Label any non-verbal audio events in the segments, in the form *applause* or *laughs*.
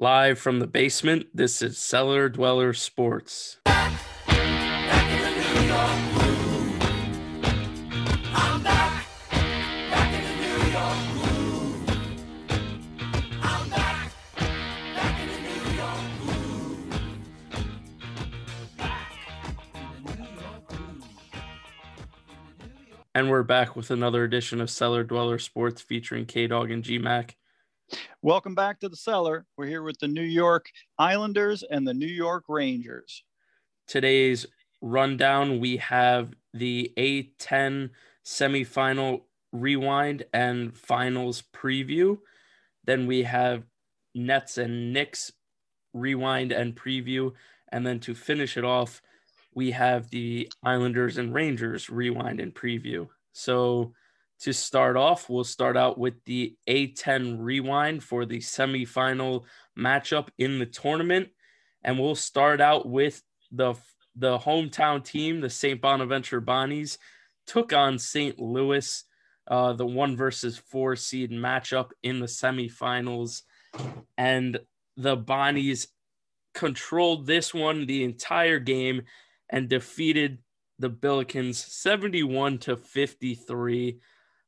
Live from the basement, this is Cellar Dweller Sports. And we're back with another edition of Cellar Dweller Sports featuring K Dog and G Mac. Welcome back to the cellar. We're here with the New York Islanders and the New York Rangers. Today's rundown we have the A10 semifinal rewind and finals preview. Then we have Nets and Knicks rewind and preview. And then to finish it off, we have the Islanders and Rangers rewind and preview. So to start off, we'll start out with the A10 rewind for the semifinal matchup in the tournament. And we'll start out with the the hometown team, the St. Bonaventure Bonnies, took on St. Louis, uh, the one versus four seed matchup in the semifinals. And the Bonnies controlled this one the entire game and defeated the Billikens 71 to 53.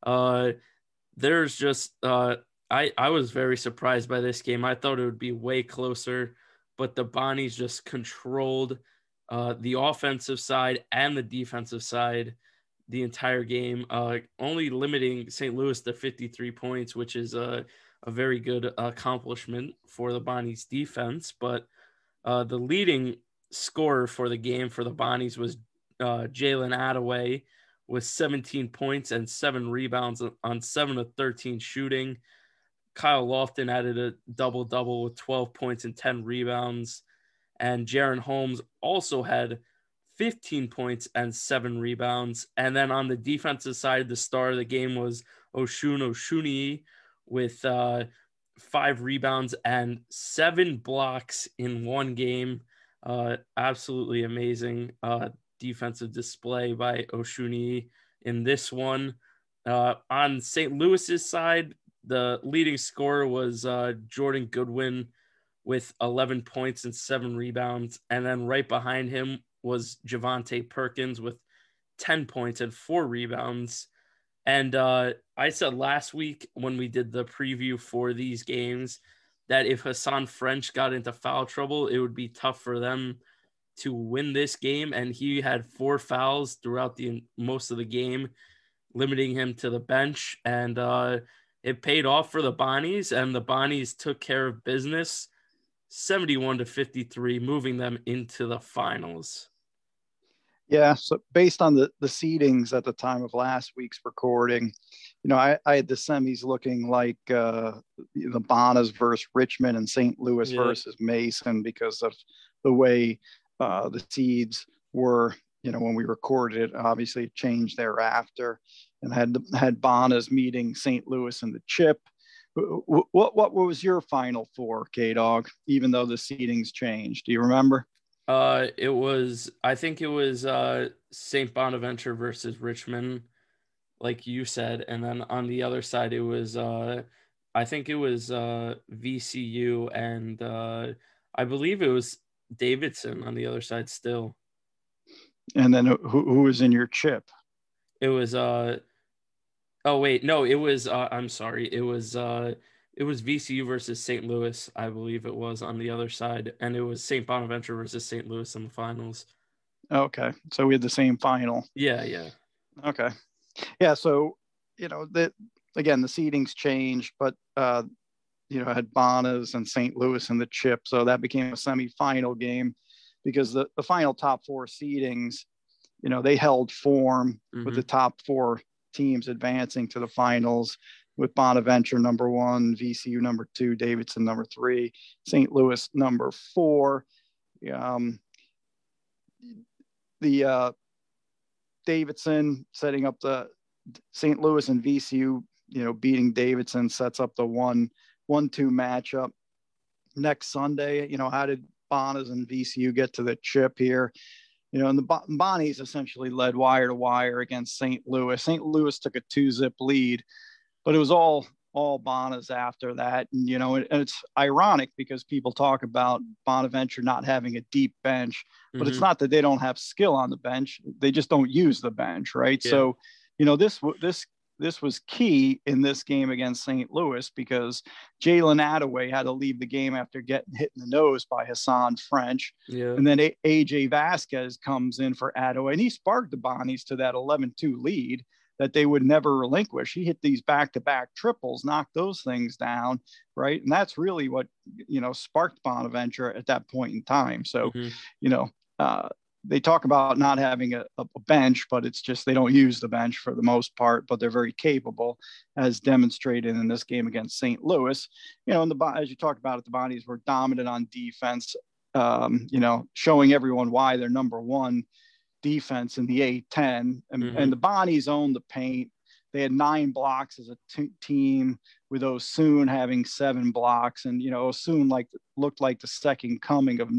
Uh, there's just uh, I I was very surprised by this game. I thought it would be way closer, but the Bonnies just controlled uh, the offensive side and the defensive side the entire game, uh, only limiting St. Louis to 53 points, which is a, a very good accomplishment for the Bonnies defense. But uh, the leading scorer for the game for the Bonnies was uh, Jalen Adaway with 17 points and seven rebounds on seven of 13 shooting. Kyle Lofton added a double double with 12 points and 10 rebounds. And Jaren Holmes also had 15 points and seven rebounds. And then on the defensive side, the star of the game was Osun Osunniyi with uh, five rebounds and seven blocks in one game. Uh, absolutely amazing uh, defensive display by Osunniyi in this one. Uh, on St. Louis's side, the leading scorer was uh, Jordan Goodwin with 11 points and seven rebounds. And then right behind him was Javonte Perkins with 10 points and four rebounds. And uh, I said last week when we did the preview for these games that if Hasahn French got into foul trouble, it would be tough for them to win this game. And he had four fouls throughout the most of the game, limiting him to the bench. And uh, it paid off for the Bonnies, and the Bonnies took care of business 71 to 53, moving them into the finals. Yeah, so based on the the seedings at the time of last week's recording, you know, I, I had the semis looking like uh, the Bonas versus Richmond and St. Louis yeah. versus Mason because of the way uh, the seeds were. You know, when we recorded it, obviously changed thereafter, and had had Bonas meeting St. Louis and the chip. What what, what was your final four, K Dog? Even though the seedings changed, do you remember? Uh, it was I think it was uh St. Bonaventure versus Richmond, like you said, and then on the other side it was uh I think it was uh VCU and uh I believe it was Davidson on the other side still. And then who who was in your chip? It was uh oh wait, no, it was uh I'm sorry, it was uh it was VCU versus St. Louis, I believe it was on the other side, and it was St. Bonaventure versus St. Louis in the finals. Okay, so we had the same final. Yeah, yeah. Okay, yeah. So you know that again, the seedings changed, but uh, you know had Bonas and St. Louis in the chip, so that became a semifinal game because the the final top four seedings, you know, they held form mm-hmm. with the top four teams advancing to the finals with Bonaventure number one, VCU number two, Davidson number three, St. Louis number four. Um, the uh, Davidson setting up the St. Louis and VCU, you know, beating Davidson sets up the one one two matchup next Sunday. You know, how did Bonas and VCU get to the chip here? You know, and the Bonnies essentially led wire to wire against St. Louis. St. Louis took a two zip lead but it was all all Bonas after that. And, you know, and, it's ironic because people talk about Bonaventure not having a deep bench, but mm-hmm. it's not that they don't have skill on the bench. They just don't use the bench. Right. Yeah. So, you know, this, this, this was key in this game against St. Louis because Jalen Adaway had to leave the game after getting hit in the nose by Hasahn French. Yeah. And then AJ Vasquez comes in for Adaway and he sparked the Bonnies to that 11 2 lead that they would never relinquish. He hit these back-to-back triples, knocked those things down, right? And that's really what you know sparked Bonaventure at that point in time. So, mm-hmm. you know, uh, they talk about not having a, a, bench, but it's just they don't use the bench for the most part. But they're very capable, as demonstrated in this game against St. Louis. You know, and the as you talked about it, the Bonnies were dominant on defense. Um, you know, showing everyone why they're number one defense in the A10, and, mm-hmm. and the Bonnies own the paint. They had nine blocks as a t- team, with Osun having seven blocks, and you know Osun like looked like the second coming of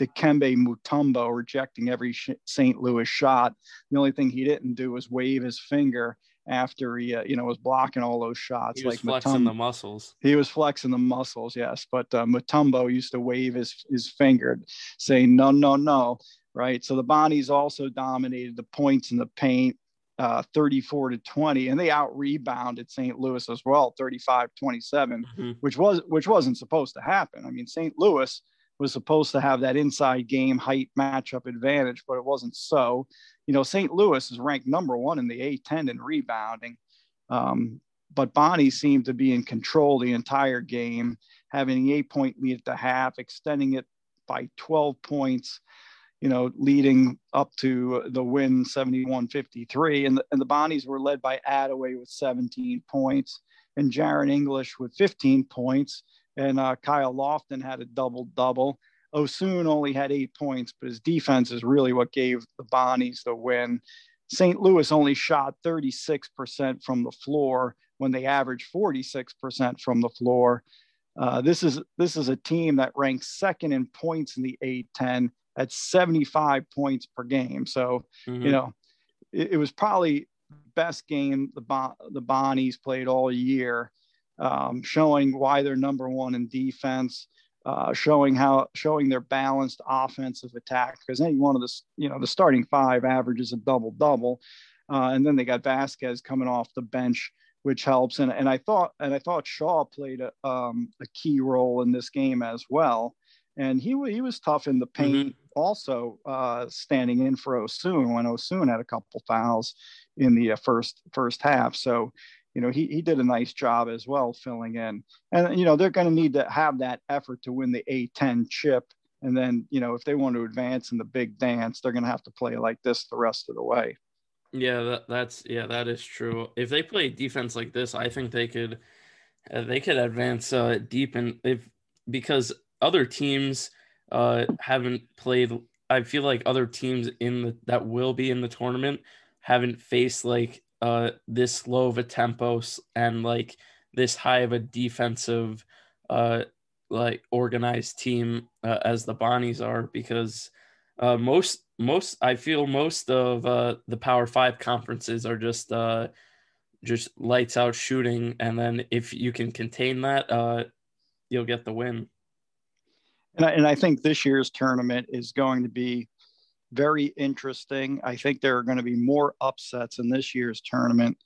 Dikembe Mutombo, rejecting every sh- St. Louis shot. The only thing he didn't do was wave his finger after he, uh, you know, was blocking all those shots. He was like flexing Mutombo. the muscles. He was flexing the muscles, yes. But uh, Mutombo used to wave his his finger, saying no, no, no right? So the Bonnies also dominated the points in the paint, uh, 34 to 20, and they out rebounded St. Louis as well, 35 27, mm-hmm. which was which wasn't supposed to happen. I mean, St. Louis was supposed to have that inside game height matchup advantage, but it wasn't so. You know, St. Louis is ranked number one in the A10 in rebounding. Um, but Bonnie seemed to be in control the entire game, having an eight point lead at the half, extending it by 12 points you know, leading up to the win 71 53. And the, and the Bonnies were led by Adaway with 17 points and Jaron English with 15 points. And uh, Kyle Lofton had a double double. Osun only had eight points, but his defense is really what gave the Bonnies the win. St. Louis only shot 36% from the floor when they averaged 46% from the floor. Uh, this is this is a team that ranks second in points in the A10 at 75 points per game. So, mm-hmm. you know, it, it, was probably best game the bon- the Bonnies played all year, um, showing why they're number one in defense, uh, showing how showing their balanced offensive attack. Because any one of the you know the starting five averages a double double, uh, and then they got Vasquez coming off the bench. Which helps, and, and I thought and I thought Shaw played a, um, a key role in this game as well and he he was tough in the paint. Mm-hmm. Also, uh, standing in for Osun when Osun had a couple fouls in the uh, first first half. So, you know, he he did a nice job as well filling in. And you know, they're going to need to have that effort to win the A10 chip. And then, you know, if they want to advance in the big dance, they're going to have to play like this the rest of the way. Yeah, that, that's yeah, that is true. If they play defense like this, I think they could uh, they could advance uh, deep and if because other teams uh, haven't played. I feel like other teams in the that will be in the tournament haven't faced like uh, this low of a tempo and like this high of a defensive uh, like organized team uh, as the Bonnies are because uh, most most I feel most of uh, the Power Five conferences are just uh, just lights out shooting, and then if you can contain that, uh, you'll get the win. And I, and I think this year's tournament is going to be very interesting. I think there are going to be more upsets in this year's tournament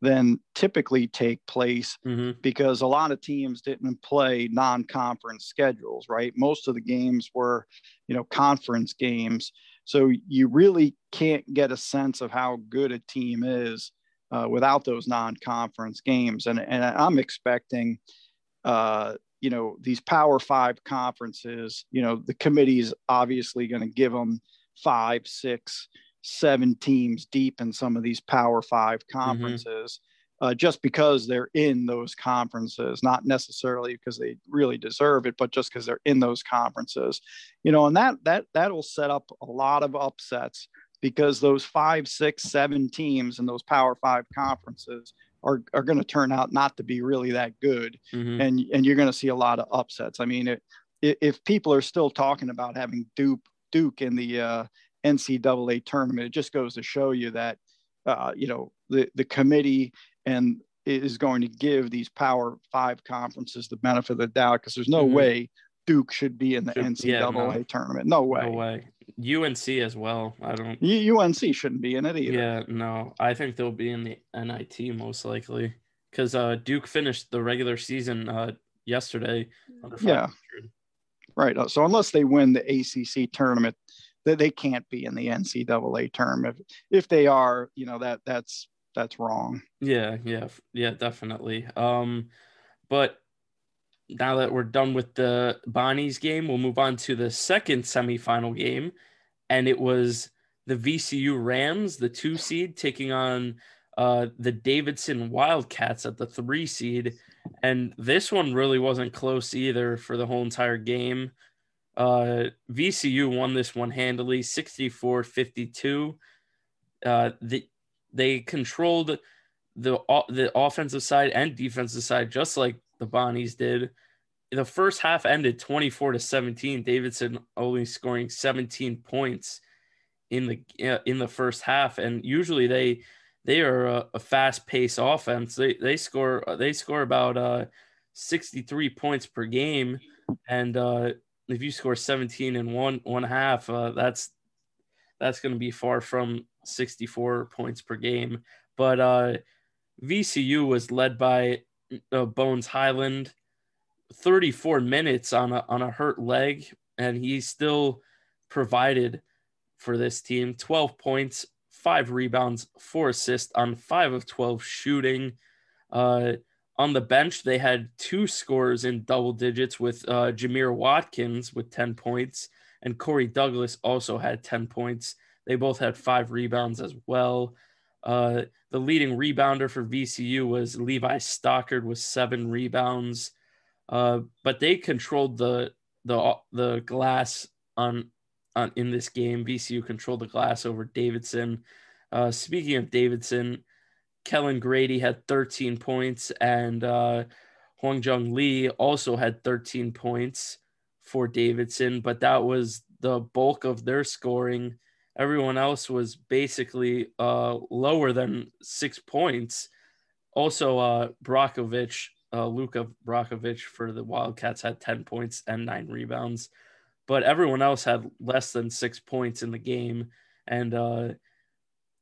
than typically take place mm-hmm. because a lot of teams didn't play non-conference schedules, right? Most of the games were, you know, conference games. So you really can't get a sense of how good a team is uh, without those non-conference games. And, and I'm expecting uh, you know these power five conferences you know the committee's obviously going to give them five six seven teams deep in some of these power five mm-hmm. conferences mm-hmm. uh, just because they're in those conferences not necessarily because they really deserve it but just because they're in those conferences you know and that that that will set up a lot of upsets because those five six seven teams in those power five conferences are, are going to turn out not to be really that good mm-hmm. and and you're going to see a lot of upsets i mean it, if people are still talking about having duke duke in the uh, ncaa tournament it just goes to show you that uh, you know the the committee and is going to give these Power Five conferences the benefit of the doubt because there's no Mhm. way Duke should be in the Should- NCAA yeah, no. tournament. No way. No way. UNC as well. I don't. UNC shouldn't be in it either. Yeah, no. I think they'll be in the NIT most likely because uh, Duke finished the regular season uh, yesterday. Under Yeah. Right. Uh, So unless they win the ACC tournament, they, they can't be in the NCAA term. If, if they are, you know that that's that's wrong. Yeah, yeah, yeah, definitely. Um, but now that we're done with the Bonnie's game, we'll move on to the second semifinal game, and it was the VCU Rams, the two seed, taking on uh, the Davidson Wildcats at the three seed, and this one really wasn't close either for the whole entire game. Uh, VCU won this one handily, 64-52. Uh, the, they controlled the the offensive side and defensive side just like the Bonnies did. The first half ended 24 to 17. Davidson only scoring 17 points in the uh, in the first half and usually they they are a, a fast-paced offense. They they score they score about uh 63 points per game and uh if you score 17 in one one half uh, that's that's going to be far from 64 points per game but uh VCU was led by uh, Bones Hyland, 34 minutes on a on a hurt leg, and he still provided for this team 12 points, five rebounds, four assists on five of 12 shooting. Uh, on the bench, they had two scores in double digits with uh, Jamir Watkins with 10 points, and Corey Douglas also had 10 points. They both had five rebounds as well. Uh, the leading rebounder for VCU was Levi Stockard with seven rebounds, uh, but they controlled the the the glass on on in this game. VCU controlled the glass over Davidson. Uh, speaking of Davidson, Kellan Grady had 13 points, and uh, Hyunjung Lee also had 13 points for Davidson, but that was the bulk of their scoring everyone else was basically uh, lower than six points. Also, uh, Brajkovic, uh, Luka Brajkovic for the Wildcats had 10 points and nine rebounds, but everyone else had less than six points in the game. And uh,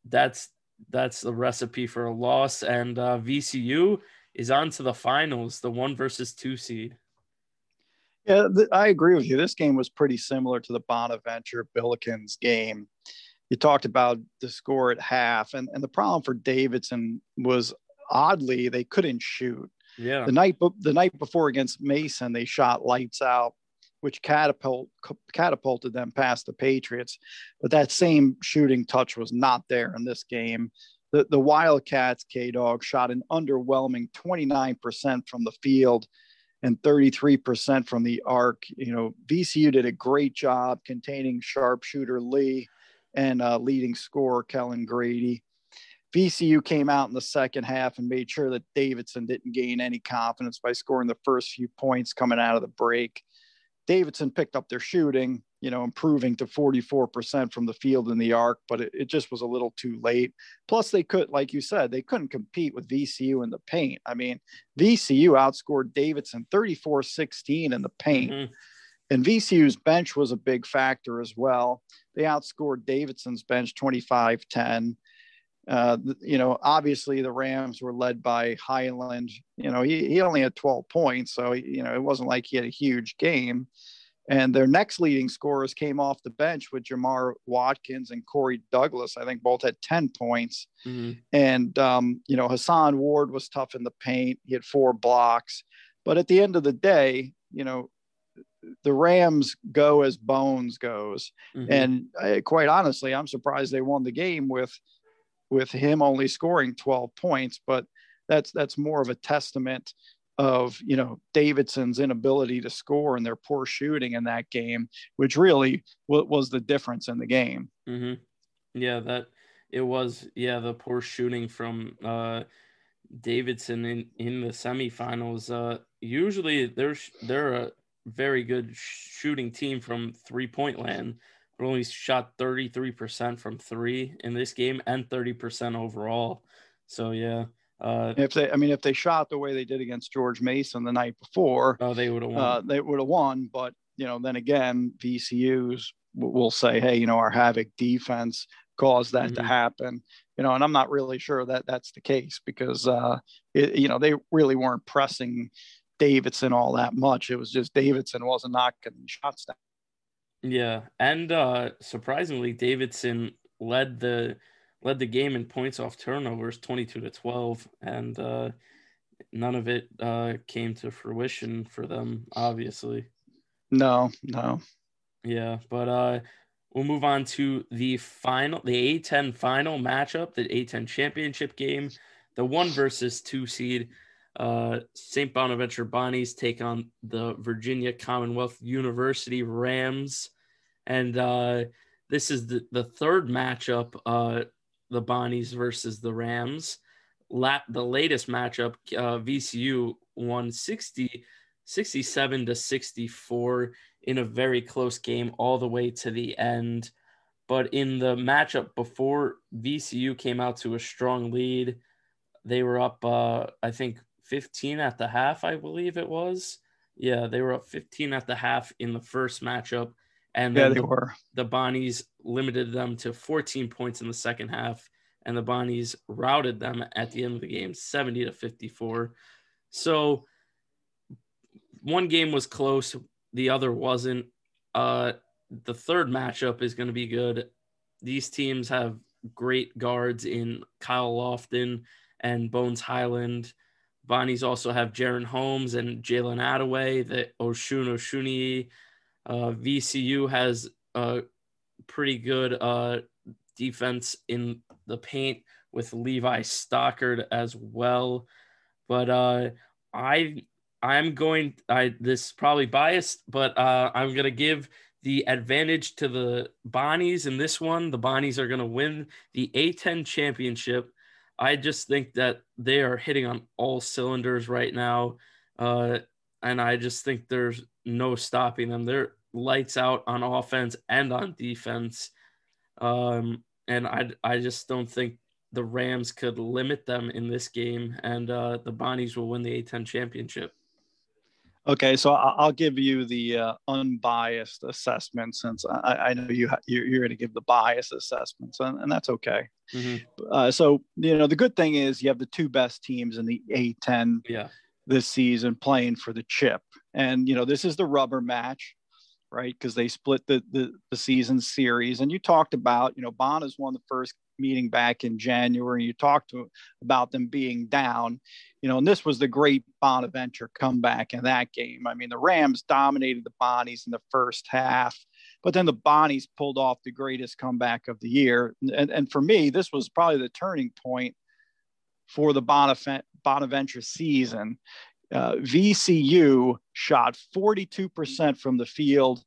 that's that's the recipe for a loss. And uh, VCU is on to the finals, the one versus two seed. Yeah, th- I agree with you. This game was pretty similar to the Bonaventure Billikens game. You talked about the score at half, and, and the problem for Davidson was oddly they couldn't shoot. Yeah. The night the night before against Mason, they shot lights out, which catapult catapulted them past the Patriots. But that same shooting touch was not there in this game. The the Wildcats K Dog shot an underwhelming 29% from the field and 33% from the arc. You know, VCU did a great job containing sharpshooter Lee and uh, leading scorer Kellan Grady. VCU came out in the second half and made sure that Davidson didn't gain any confidence by scoring the first few points coming out of the break. Davidson picked up their shooting, you know, improving to 44% from the field in the arc, but it, it, just was a little too late. Plus, they could, like you said, they couldn't compete with VCU in the paint. I mean, VCU outscored Davidson 34 16 in the paint. Mm-hmm. And VCU's bench was a big factor as well. They outscored Davidson's bench 25 10. Uh, you know, obviously the Rams were led by Hyland. You know, he, he only had 12 points, so you know it wasn't like he had a huge game. And their next leading scorers came off the bench with Jamar Watkins and Corey Douglas. I think both had 10 points. Mm-hmm. And um, you know, Hason Ward was tough in the paint. He had four blocks. But at the end of the day, you know, the Rams go as Bones goes. Mm-hmm. And I, quite honestly, I'm surprised they won the game with with him only scoring 12 points, but that's that's more of a testament of you know Davidson's inability to score and their poor shooting in that game, which really w- was the difference in the game. Mm-hmm. Yeah, that it was. Yeah, the poor shooting from uh, Davidson in in the semifinals. Uh, usually, they're they're a very good shooting team from three point land but only shot 33% from three in this game and 30% overall. So yeah, Uh, if they, I mean, if they shot the way they did against George Mason the night before, oh, they would have won. Uh, they would have won. But you know, then again, VCU's will say, hey, you know, our havoc defense caused that mm-hmm. to happen. You know, and I'm not really sure that that's the case because, uh, it, you know, they really weren't pressing Davidson all that much. It was just Davidson wasn't knocking shots down. Yeah, and uh, surprisingly, Davidson led the led the game in points off turnovers, twenty two to twelve, and uh, none of it uh, came to fruition for them. Obviously, no, no. Yeah, but uh, we'll move on to the final, the A10 final matchup, the A10 championship game, the one versus two seed. Uh, St. Bonaventure Bonnies take on the Virginia Commonwealth University Rams. And uh, this is the, the third matchup, uh, the Bonnies versus the Rams. La- the latest matchup, uh, VCU won 60, 67 to 64 in a very close game all the way to the end. But in the matchup before VCU came out to a strong lead, they were up, uh, I think, 15 at the half, I believe it was. Yeah, they were up 15 at the half in the first matchup. And yeah, they the, were. The Bonnies limited them to 14 points in the second half, and the Bonnies routed them at the end of the game, 70 to 54. So one game was close, the other wasn't. Uh, the third matchup is going to be good. These teams have great guards in Kyle Lofton and Bones Hyland. Bonnies also have Jaren Holmes and Jalen Adaway, the Osun Osunniyi. Uh, VCU has a pretty good uh, defense in the paint with Levi Stockard as well. But uh, I I'm going I this is probably biased, but uh, I'm gonna give the advantage to the Bonnies in this one. The Bonnies are gonna win the A10 championship I just think that they are hitting on all cylinders right now. Uh, and I just think there's no stopping them. They're lights out on offense and on defense. Um, and I, I just don't think the Rams could limit them in this game. And uh, the Bonnies will win the A10 championship. Okay, so I'll give you the uh, unbiased assessment since I, I know you ha- you're, you're going to give the bias assessments, and, and that's okay. Mm-hmm. Uh, so you know the good thing is you have the two best teams in the A10 yeah. this season playing for the chip, and you know this is the rubber match, right? Because they split the, the the season series, and you talked about you know Bona's won the first meeting back in January. You talked to, about them being down, you know, and this was the great Bonaventure comeback in that game. I mean, the Rams dominated the Bonnies in the first half, but then the Bonnies pulled off the greatest comeback of the year. And, and for me, this was probably the turning point for the Bonaventure season. Uh, VCU shot 42% from the field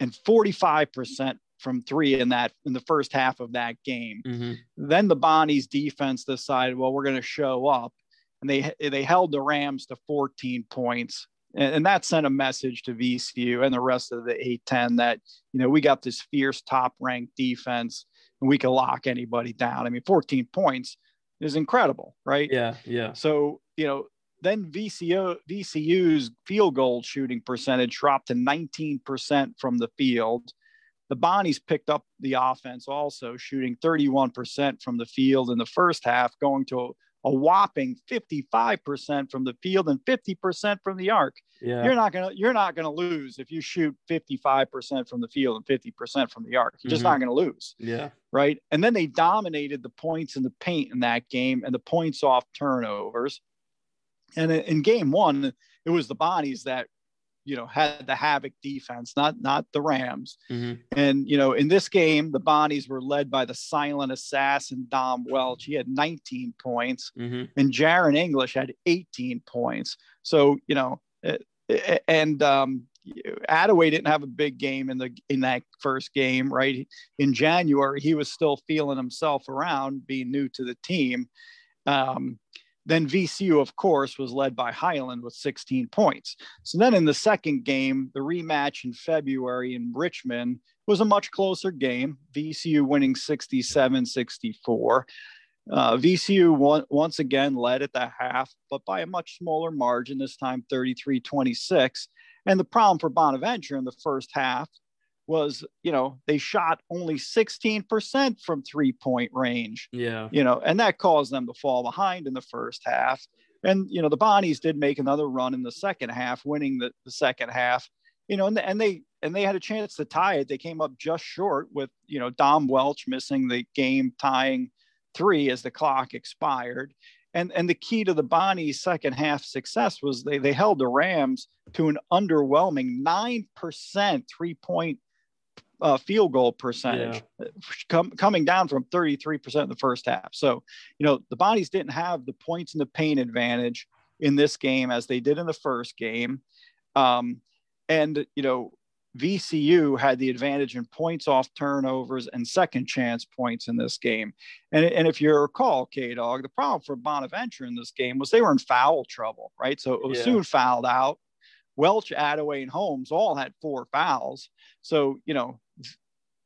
and 45% from three in that in the first half of that game. Mm-hmm. Then the Bonnies defense decided, well, we're going to show up, and they they held the Rams to 14 points, and, and, that sent a message to VCU and the rest of the A10 that you know we got this fierce top ranked defense and we can lock anybody down. I mean, 14 points is incredible, right? Yeah, yeah. So you know. Then VCU, VCU's field goal shooting percentage dropped to 19% from the field the Bonnies picked up the offense also, shooting 31% from the field in the first half, going to a, whopping 55% from the field and 50% from the arc. Yeah. You're not gonna you're not gonna lose if you shoot 55% from the field and 50% from the arc. You're mm-hmm. just not gonna lose. Yeah. Right. And then they dominated the points in the paint in that game and the points off turnovers. And in game one, it was the Bonnies that you know had the havoc defense not not the rams mm-hmm. and you know in this game the bonnies were led by the silent assassin dom welch he had 19 points mm-hmm. and jaron english had 18 points so you know eh, eh, and um Adaway didn't have a big game in the in that first game, right? In January, he was still feeling himself around, being new to the team. Um, then VCU, of course, was led by Hyland with 16 points. So then in the second game, the rematch in February in Richmond was a much closer game, VCU winning 67 64. Uh, VCU won, once again led at the half, but by a much smaller margin, this time 33 26. And the problem for Bonaventure in the first half was, you know, they shot only 16% from three point range. Yeah. You know, and that caused them to fall behind in the first half. And, you know, the Bonnies did make another run in the second half, winning the, the second half, you know, and, and they, and they had a chance to tie it. They came up just short with, you know, Dom Welch missing the game tying three as the clock expired. And, and the key to the Bonnies' second half success was they, they held the Rams to an underwhelming 9% three point uh, field goal percentage, yeah. com- coming down from 33% in the first half. So, you know, the Bonnies didn't have the points and the paint advantage in this game as they did in the first game. Um, and, you know, VCU had the advantage in points off turnovers and second chance points in this game. And, and if you recall, K Dog, the problem for Bonaventure in this game was they were in foul trouble, right? So Osun yeah. fouled out. Welch, Adaway, and Holmes all had four fouls. So, you know,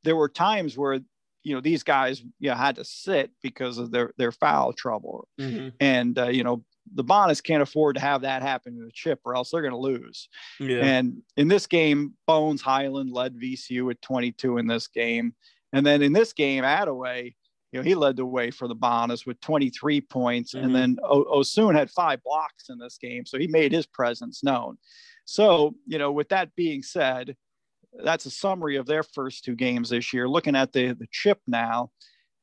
there were times where, you know, these guys you know, had to sit because of their, their foul trouble. Mm-hmm. And, uh, you know, the Bonnies can't afford to have that happen in a chip or else they're going to lose. Yeah. And in this game, Bones Hyland led VCU at 22 in this game. And then in this game, Adaway, you know, he led the way for the Bonnies with 23 points. Mm-hmm. And then o- Osun had five blocks in this game. So he made his presence known. So, you know, with that being said, that's a summary of their first two games this year. Looking at the, the chip now,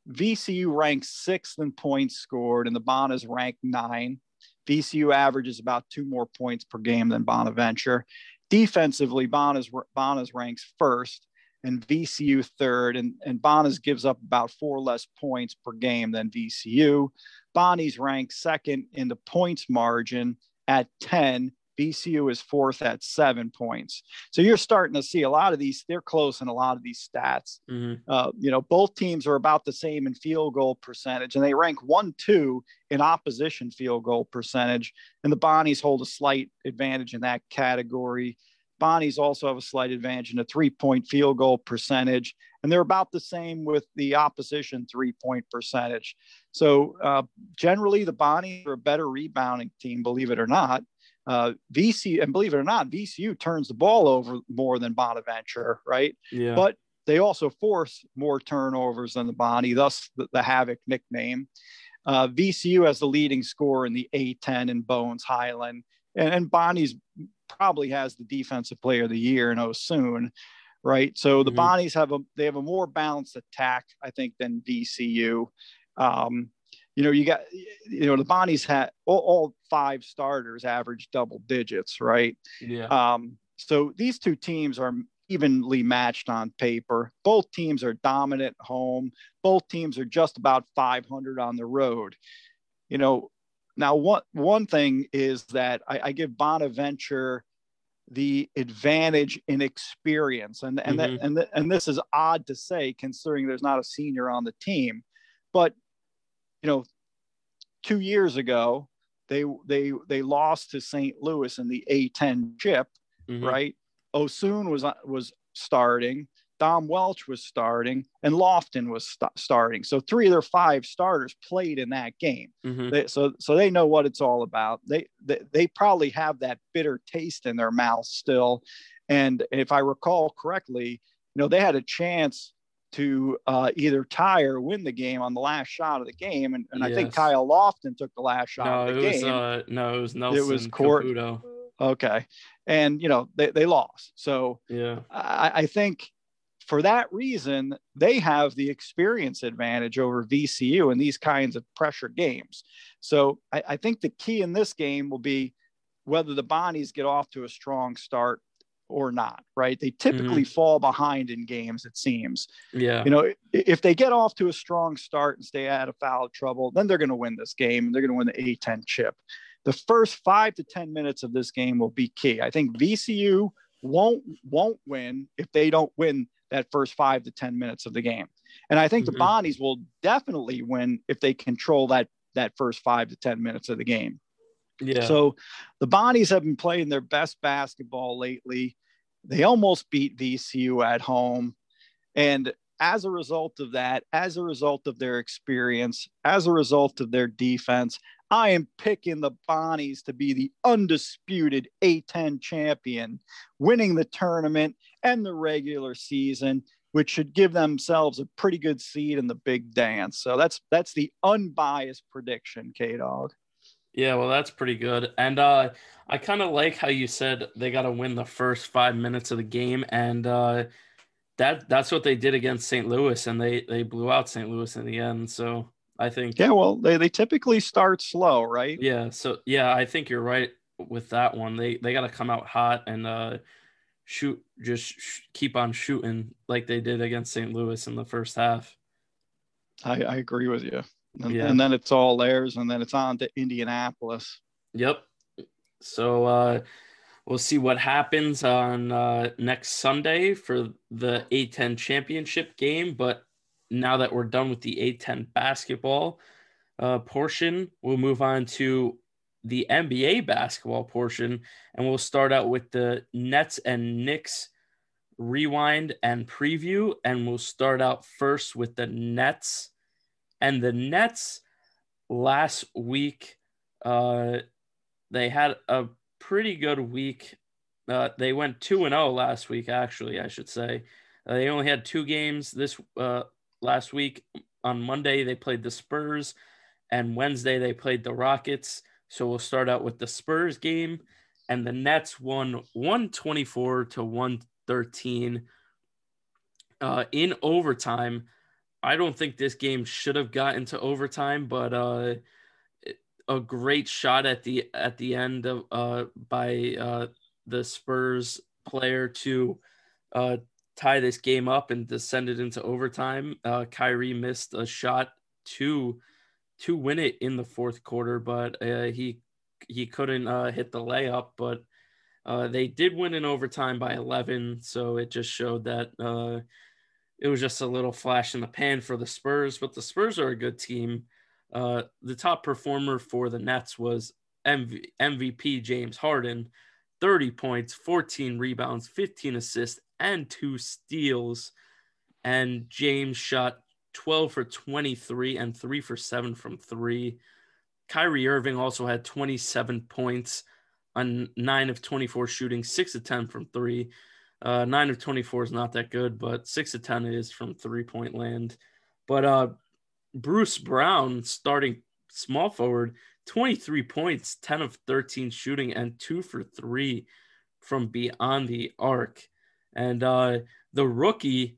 VCU ranks sixth in points scored, and the Bonnies ranked nine. VCU averages about two more points per game than Bonaventure. Defensively, Bonnies, Bonnies ranks first and VCU third, and, and Bonnies gives up about four less points per game than VCU. Bonnie's ranked second in the points margin at 10 VCU is fourth at seven points. So you're starting to see a lot of these, they're close in a lot of these stats. Mm-hmm. Uh, you know, both teams are about the same in field goal percentage, and they rank one, two in opposition field goal percentage. And the Bonnies hold a slight advantage in that category. Bonnies also have a slight advantage in a three point field goal percentage, and they're about the same with the opposition three point percentage. So, uh, generally, the Bonnies are a better rebounding team, believe it or not uh, VC, and believe it or not, VCU turns the ball over more than Bonaventure, right? Yeah. But they also force more turnovers than the Bonnie, thus the, the Havoc nickname. Uh, VCU has the leading score in the A10 in Bones Hyland, and, and Bonnie's probably has the defensive player of the year in Osun, right? So the mm-hmm. Bonnies have a they have a more balanced attack, I think, than VCU. Um, you know, you got, you know, the Bonnies had all, all five starters average double digits, right? Yeah. Um, so these two teams are evenly matched on paper. Both teams are dominant home. Both teams are just about 500 on the road. You know, now one one thing is that I, I give Bonaventure the advantage in experience, and and mm-hmm. that, and the, and this is odd to say considering there's not a senior on the team, but you know, two years ago, they they they lost to St. Louis in the A10 chip, mm-hmm. right? Osun was was starting, Dom Welch was starting, and Lofton was st- starting. So three of their five starters played in that game. Mm-hmm. They, so so they know what it's all about. They, they they probably have that bitter taste in their mouth still. And if I recall correctly, you know, they had a chance to uh, either tie or win the game on the last shot of the game. And, and yes. I think Kyle Lofton took the last shot no, of the it game. Was, uh, no, it was Nelson. It was Court. Caputo. Okay. And, you know, they, they lost. So yeah, I, I think for that reason, they have the experience advantage over VCU in these kinds of pressure games. So I, I think the key in this game will be whether the Bonnies get off to a strong start or not, right? They typically mm-hmm. fall behind in games, it seems. Yeah. You know, if they get off to a strong start and stay out of foul trouble, then they're going to win this game and they're going to win the A10 chip. The first five to 10 minutes of this game will be key. I think VCU won't won't win if they don't win that first five to 10 minutes of the game. And I think mm-hmm. the Bonnies will definitely win if they control that that first five to 10 minutes of the game. Yeah. So the Bonnies have been playing their best basketball lately. They almost beat VCU at home. And as a result of that, as a result of their experience, as a result of their defense, I am picking the Bonnies to be the undisputed A10 champion, winning the tournament and the regular season, which should give themselves a pretty good seed in the big dance. So that's that's the unbiased prediction, K Dog. Yeah, well, that's pretty good. And uh, I kind of like how you said they got to win the first five minutes of the game, and uh, that that's what they did against St. Louis, and they they blew out St. Louis in the end. So I think yeah, well, they they typically start slow, right? Yeah. So yeah, I think you're right with that one. They they got to come out hot and uh, shoot, just sh- keep on shooting like they did against St. Louis in the first half. I, I agree with you. And, yeah. and then it's all theirs, and then it's on to Indianapolis. Yep. So uh, we'll see what happens on uh, next Sunday for the A10 championship game. But now that we're done with the A10 basketball uh, portion, we'll move on to the NBA basketball portion, and we'll start out with the Nets and Knicks rewind and preview. And we'll start out first with the Nets and the Nets last week, uh, they had a pretty good week. Uh, they went 2 and 0 last week, actually, I should say. Uh, they only had two games this uh, last week. On Monday, they played the Spurs, and Wednesday, they played the Rockets. So we'll start out with the Spurs game, and the Nets won 124 to 113 uh, in overtime. I don't think this game should have gotten to overtime, but uh, a great shot at the at the end of uh, by uh, the Spurs player to uh, tie this game up and descend it into overtime. Uh, Kyrie missed a shot to to win it in the fourth quarter, but uh, he he couldn't uh, hit the layup. But uh, they did win in overtime by 11, so it just showed that uh, it was just a little flash in the pan for the Spurs, but the Spurs are a good team. Uh, the top performer for the Nets was MV- MVP James Harden, 30 points, 14 rebounds, 15 assists, and two steals. And James shot 12 for 23 and 3 for 7 from 3. Kyrie Irving also had 27 points on 9 of 24 shooting, 6 of 10 from 3. Uh, nine of 24 is not that good, but six of 10 is from three point land. But uh, Bruce Brown, starting small forward, 23 points, 10 of 13 shooting, and two for three from beyond the arc. And uh, the rookie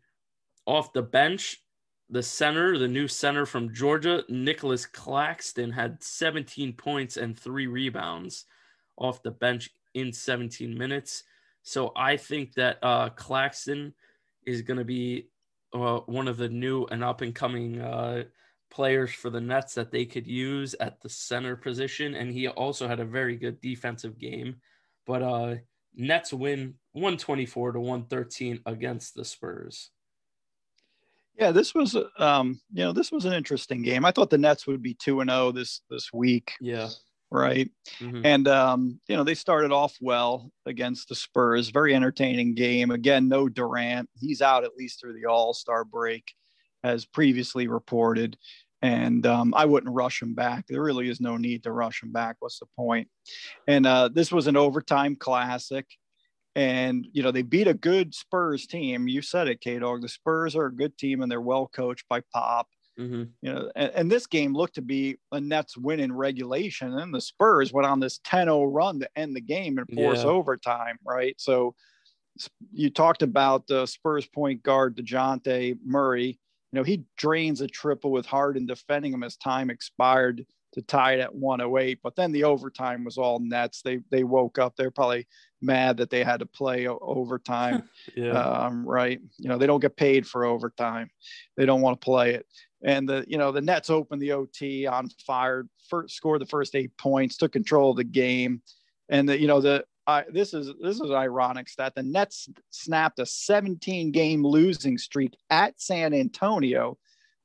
off the bench, the center, the new center from Georgia, Nicolas Claxton, had 17 points and three rebounds off the bench in 17 minutes. So I think that uh, Claxton is going to be uh, one of the new and up and coming uh, players for the Nets that they could use at the center position. And he also had a very good defensive game. But uh, Nets win 124 to 113 against the Spurs. Yeah, this was um, you know, this was an interesting game. I thought the Nets would be 2 and 0 this this week. Yeah right? Mm-hmm. And um, you know they started off well against the Spurs. Very entertaining game. Again, no Durant. He's out at least through the All Star break, as previously reported. And um, I wouldn't rush him back. There really is no need to rush him back. What's the point? And uh, this was an overtime classic. And you know they beat a good Spurs team. You said it, K Dog. The Spurs are a good team, and they're well coached by Pop. Mm-hmm. You know, and, and, this game looked to be a Nets win in regulation, and the Spurs went on this 10-0 run to end the game and force yeah. overtime, right? So you talked about the Spurs point guard Dejounte Murray. You know, he drains a triple with Harden defending him as time expired to tie it at 108. But then the overtime was all Nets. They they woke up. They're probably mad that they had to play overtime. *laughs* yeah. Um, right. You know, they don't get paid for overtime. They don't want to play it and the you know the Nets opened the OT on fire, first, scored the first eight points, took control of the game, and the you know the I, this is this is ironic that The Nets snapped a 17 game losing streak at San Antonio,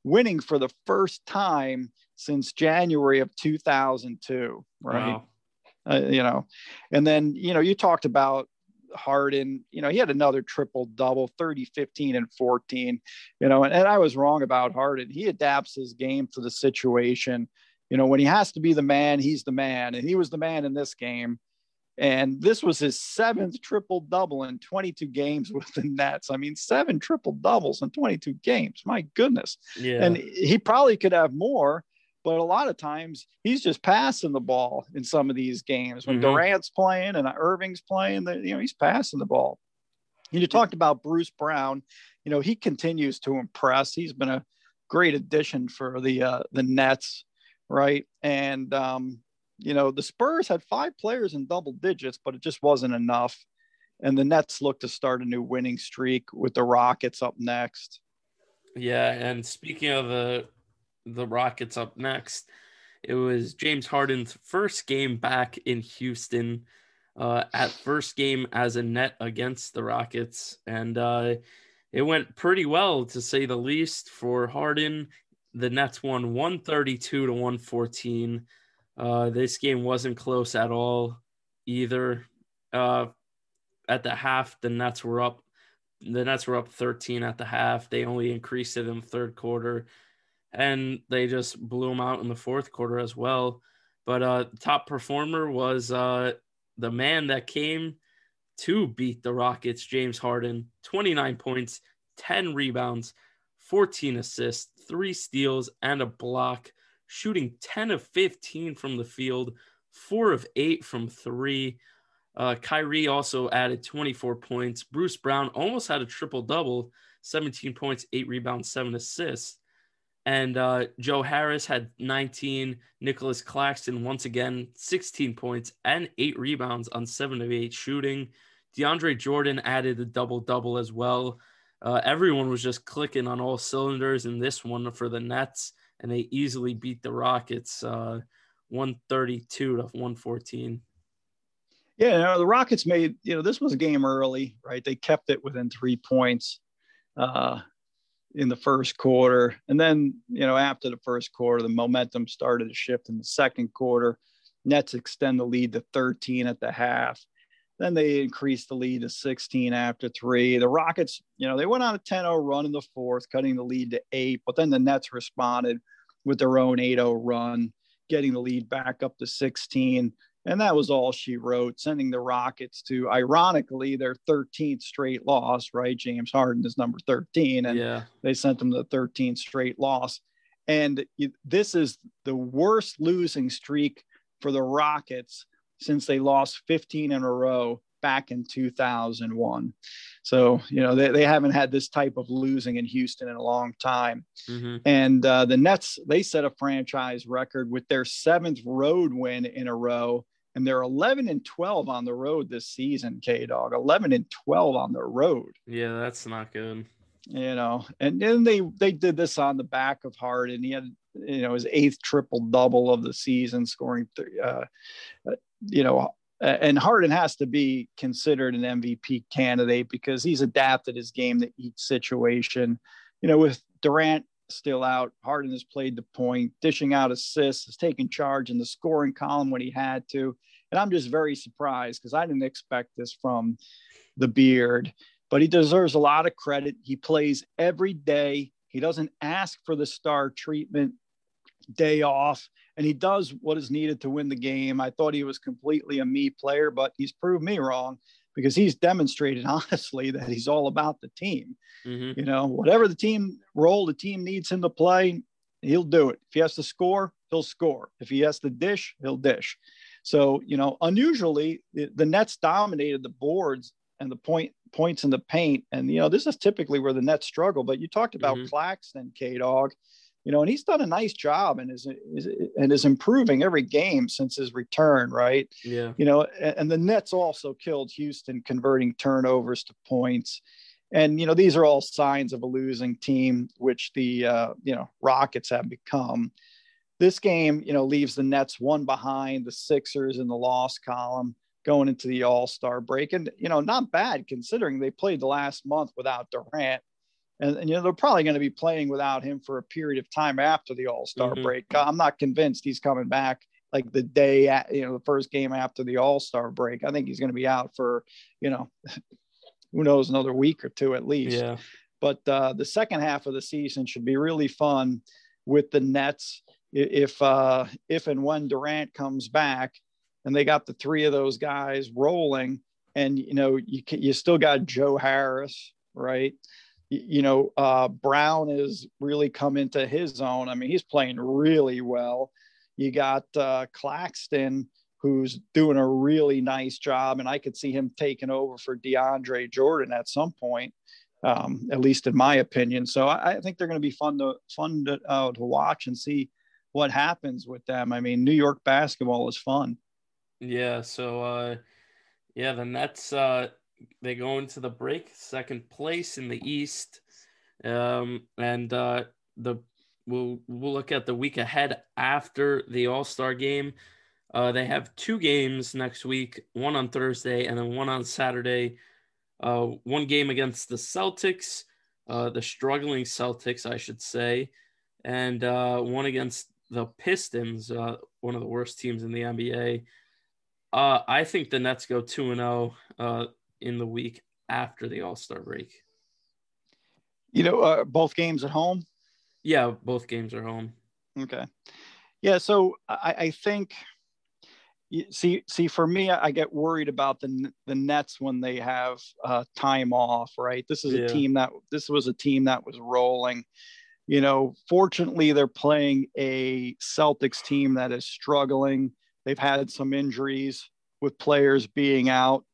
winning for the first time since January of 2002. Right. Wow. Uh, you know, and then you know you talked about Harden, you know, he had another triple double, 30, 15, and 14, you know, and, and I was wrong about Harden. He adapts his game to the situation. You know, when he has to be the man, he's the man. And he was the man in this game. And this was his seventh triple double in 22 games *laughs* with the Nets. I mean, seven triple doubles in 22 games. My goodness. Yeah. And he probably could have more, but a lot of times he's just passing the ball in some of these games. When mm-hmm. Durant's playing and Irving's playing, you know, he's passing the ball. And you talked about Bruce Brown. You know, he continues to impress. He's been a great addition for the uh, the Nets, right? And um, you know, the Spurs had five players in double digits, but it just wasn't enough. And the Nets look to start a new winning streak with the Rockets up next. Yeah, and speaking of the the Rockets up next, it was James Harden's first game back in Houston. Uh, at first game as a net against the Rockets, and uh, it went pretty well to say the least for Harden. The Nets won 132 to 114. Uh, this game wasn't close at all either. Uh, at the half, the Nets were up. The Nets were up 13 at the half. They only increased it in the third quarter, and they just blew them out in the fourth quarter as well. But uh, top performer was uh, the man that came to beat the Rockets, James Harden. 29 points, 10 rebounds, 14 assists, three steals, and a block shooting 10 of 15 from the field, four of eight from three. Uh, Kyrie also added 24 points. Bruce Brown almost had a triple double 17 points, eight rebounds, seven assists. And uh, Joe Harris had 19. Nicolas Claxton, once again, 16 points and eight rebounds on seven of eight shooting. DeAndre Jordan added a double double as well. Uh, everyone was just clicking on all cylinders in this one for the Nets and they easily beat the Rockets uh, 132 to 114. Yeah, the Rockets made, you know, this was a game early, right? They kept it within three points uh, in the first quarter. And then, you know, after the first quarter, the momentum started to shift in the second quarter. Nets extend the lead to 13 at the half. Then they increased the lead to 16 after three. The Rockets, you know, they went on a 10 0 run in the fourth, cutting the lead to eight. But then the Nets responded with their own 8 0 run, getting the lead back up to 16. And that was all she wrote, sending the Rockets to, ironically, their 13th straight loss, right? James Harden is number 13, and yeah. they sent them the 13th straight loss. And this is the worst losing streak for the Rockets since they lost 15 in a row back in 2001. So, you know, they, they haven't had this type of losing in Houston in a long time. Mm-hmm. And uh, the Nets, they set a franchise record with their seventh road win in a row. And they're 11 and 12 on the road this season, K Dog. 11 and 12 on the road. Yeah, that's not good. You know, and then they they did this on the back of Harden. He had you know his eighth triple double of the season, scoring uh, you know, and Harden has to be considered an MVP candidate because he's adapted his game to each situation. You know, with Durant still out, Harden has played the point, dishing out assists, has taken charge in the scoring column when he had to. And I'm just very surprised because I didn't expect this from the beard, but he deserves a lot of credit. He plays every day. He doesn't ask for the star treatment day off and he does what is needed to win the game. I thought he was completely a me player, but he's proved me wrong because he's demonstrated *laughs* honestly that he's all about the team. Mm-hmm. You know, whatever the team role the team needs him to play, he'll do it. If he has to score, he'll score. If he has to dish, he'll dish. So, you know, unusually the, the Nets dominated the boards and the point points in the paint. And, you know, this is typically where the Nets struggle. But you talked about mm-hmm. Claxton, K Dog you know, and he's done a nice job and is, is and is improving every game since his return, right? Yeah. You know, and, and the Nets also killed Houston, converting turnovers to points. And you know, these are all signs of a losing team, which the uh, you know Rockets have become. This game, you know, leaves the Nets one behind the Sixers in the loss column going into the All Star break, and you know, not bad considering they played the last month without Durant and, and, you know they're probably going to be playing without him for a period of time after the All Star mm-hmm. break. I'm not convinced he's coming back like the day, at, you know, the first game after the All Star break. I think he's going to be out for, you know, *laughs* who knows, another week or two at least. Yeah. But uh, the second half of the season should be really fun with the Nets if uh, if and when Durant comes back, and they got the three of those guys rolling, and you know you you still got Joe Harris, right? You, know uh, Brown is really come into his own. I mean, he's playing really well. You got uh, Claxton, who's doing a really nice job, and I could see him taking over for DeAndre Jordan at some point um, at least in my opinion. So I, I think they're going to be fun to fun to, uh, to watch and see what happens with them. I mean, New York basketball is fun. Yeah. So uh, yeah, the Nets uh, they go into the break second place in the East, um, and uh, the we'll we'll look at the week ahead after the All Star game. Uh, they have two games next week, one on Thursday and then one on Saturday uh, one game against the Celtics, uh, the struggling Celtics, I should say, and uh, one against the Pistons, uh, one of the worst teams in the NBA. Uh, I think the Nets go 2 and 0 uh, in the week after the All Star break. You know, both games at home? Yeah, both games are home. Okay. Yeah, so I, I think – see see for me i get worried about the the nets when they have uh, time off right this is yeah. a team that this was a team that was rolling you know fortunately they're playing a celtics team that is struggling they've had some injuries with players being out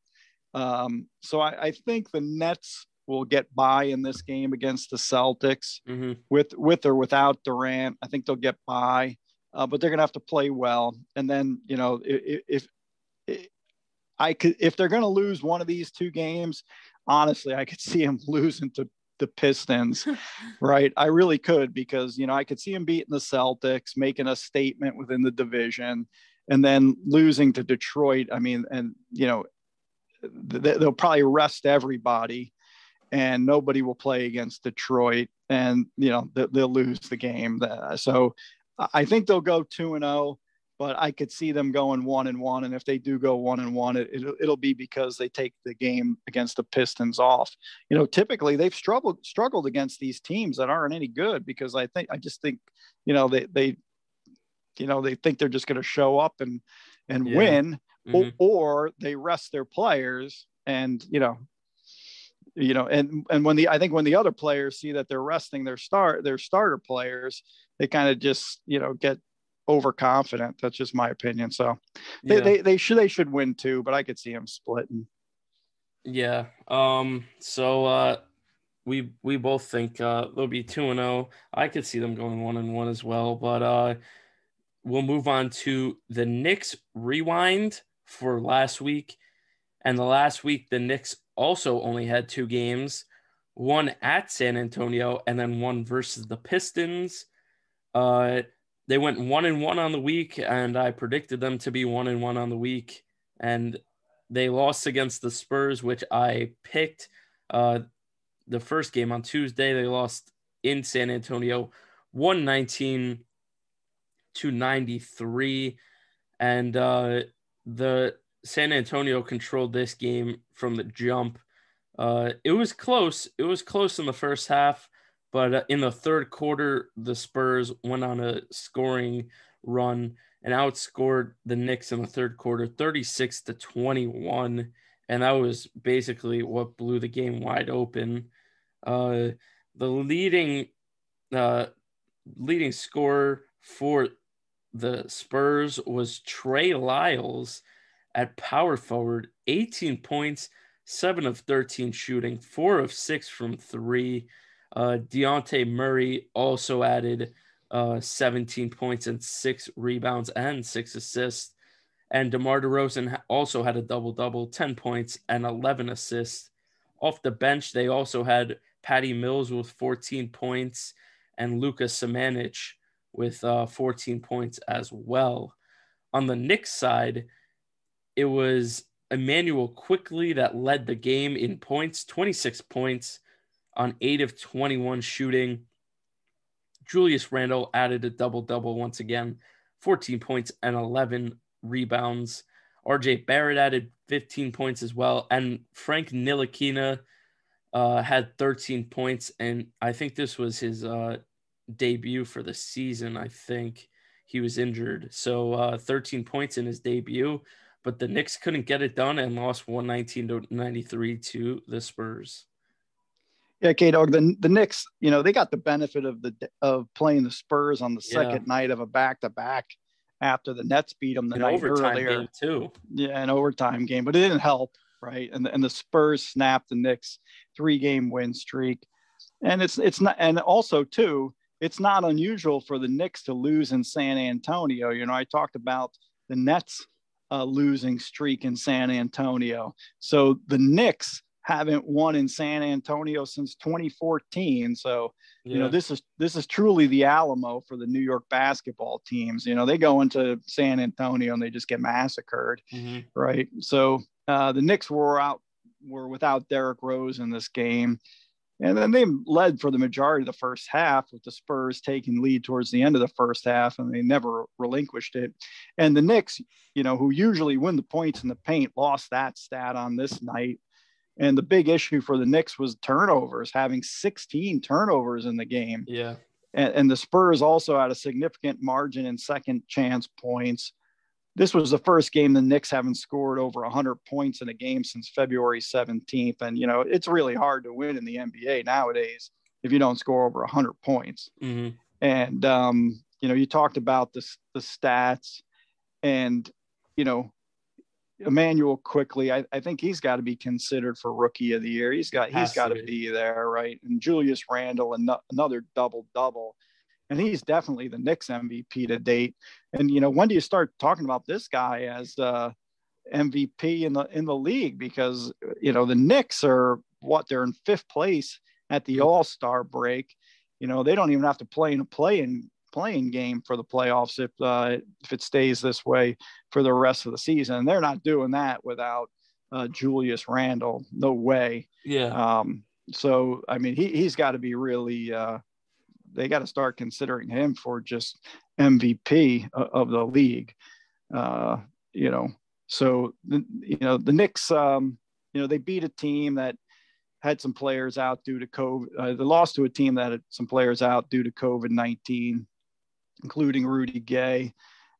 um, so I, I, think the nets will get by in this game against the celtics mm-hmm. with with or without durant i think they'll get by uh, but they're going to have to play well. And then, you know, if, if, if I could, if they're going to lose one of these two games, honestly, I could *laughs* see them losing to the Pistons, *laughs* right? I really could because, you know, I could see them beating the Celtics, making a statement within the division, and then losing to Detroit. I mean, and, you know, they'll probably rest everybody and nobody will play against Detroit and you know they'll lose the game. So I think they'll go two and zero, oh, but I could see them going one and one. And if they do go one and one, it, it'll, it'll be because they take the game against the Pistons off. You know, typically they've struggled struggled against these teams that aren't any good because I think I just think, you know, they they, you know, they think they're just going to show up and and yeah. win, mm-hmm. or, or they rest their players and you know you know and and when the i think when the other players see that they're resting their start their starter players they kind of just you know get overconfident. That's just my opinion. So they, yeah. they they should they should win too but i could see them splitting. Yeah um so uh we we both think uh they'll be 2 and 0 i could see them going 1 and 1 as well but uh we'll move on to the Knicks rewind for last week and the last week the Knicks also only had two games, one at San Antonio and then one versus the Pistons. Uh, they went one and one on the week, and I predicted them to be one and one on the week, and they lost against the Spurs, which I picked. Uh, the first game on Tuesday, they lost in San Antonio, 119 to 93. And uh, the San Antonio controlled this game from the jump. Uh, it was close. It was close in the first half, but uh, in the third quarter, the Spurs went on a scoring run and outscored the Knicks in the third quarter, 36 to 21. And that was basically what blew the game wide open. Uh, the leading uh, leading scorer for the Spurs was Trey Lyles at power forward, 18 points, 7 of 13 shooting, 4 of 6 from 3. Uh, Dejounte Murray also added uh, 17 points and 6 rebounds and 6 assists. And DeMar DeRozan also had a double double, 10 points and 11 assists. Off the bench, they also had Patty Mills with 14 points and Luka Samanic with uh, 14 points as well. On the Knicks side, it was Immanuel Quickley that led the game in points, 26 points on 8 of 21 shooting. Julius Randle added a double double once again 14 points and 11 rebounds. RJ Barrett added 15 points as well. And Frank Ntilikina uh, had 13 points. And I think this was his uh, debut for the season. I think he was injured. So uh, 13 points in his debut. But the Knicks couldn't get it done and lost 119 to 93 to the Spurs. Yeah, K Dog. The the Knicks, you know, they got the benefit of the of playing the Spurs on the second yeah. night of a back to back after the Nets beat them the An night earlier too. Yeah, an overtime game, but it didn't help, right? And the, and the Spurs snapped the Knicks three game win streak, and it's it's not, and also too, it's not unusual for the Knicks to lose in San Antonio. You know, I talked about the Nets uh, losing streak in San Antonio, so the Knicks haven't won in San Antonio since 2014. So, yeah. you know, this is this is truly the Alamo for the New York basketball teams. You know, they go into San Antonio and they just get massacred, mm-hmm. right? So uh, the Knicks were out were without Derrick Rose in this game. And then they led for the majority of the first half with the Spurs taking lead towards the end of the first half, and they never relinquished it. And the Knicks, you know, who usually win the points in the paint, lost that stat on this night. And the big issue for the Knicks was turnovers, having 16 turnovers in the game. Yeah. And, and, the Spurs also had a significant margin in second chance points. This was the first game the Knicks haven't scored over 100 points in a game since February 17th. And, you know, it's really hard to win in the NBA nowadays if you don't score over 100 points. Mm-hmm. And, um, you know, you talked about the, the stats and, you know, Immanuel Quickley, I, I think he's got to be considered for rookie of the year. He's got he's got to be there, right? And Julius Randle, and another double double, and he's definitely the Knicks MVP to date. And you know, when do you start talking about this guy as uh, MVP in the in the league? Because you know the Knicks are what they're in fifth place at the All Star break. You know, they don't even have to play in a play in playing game for the playoffs if uh, if it stays this way for the rest of the season. And they're not doing that without uh, Julius Randle. No way. Yeah. Um, so I mean, he he's got to be really. They got to start considering him for just MVP of the league. Uh, you know, so the, you know the Knicks. Um, you know, they beat a team that had some players out due to COVID. Uh, they lost to a team that had some players out due to COVID 19 including Rudy Gay.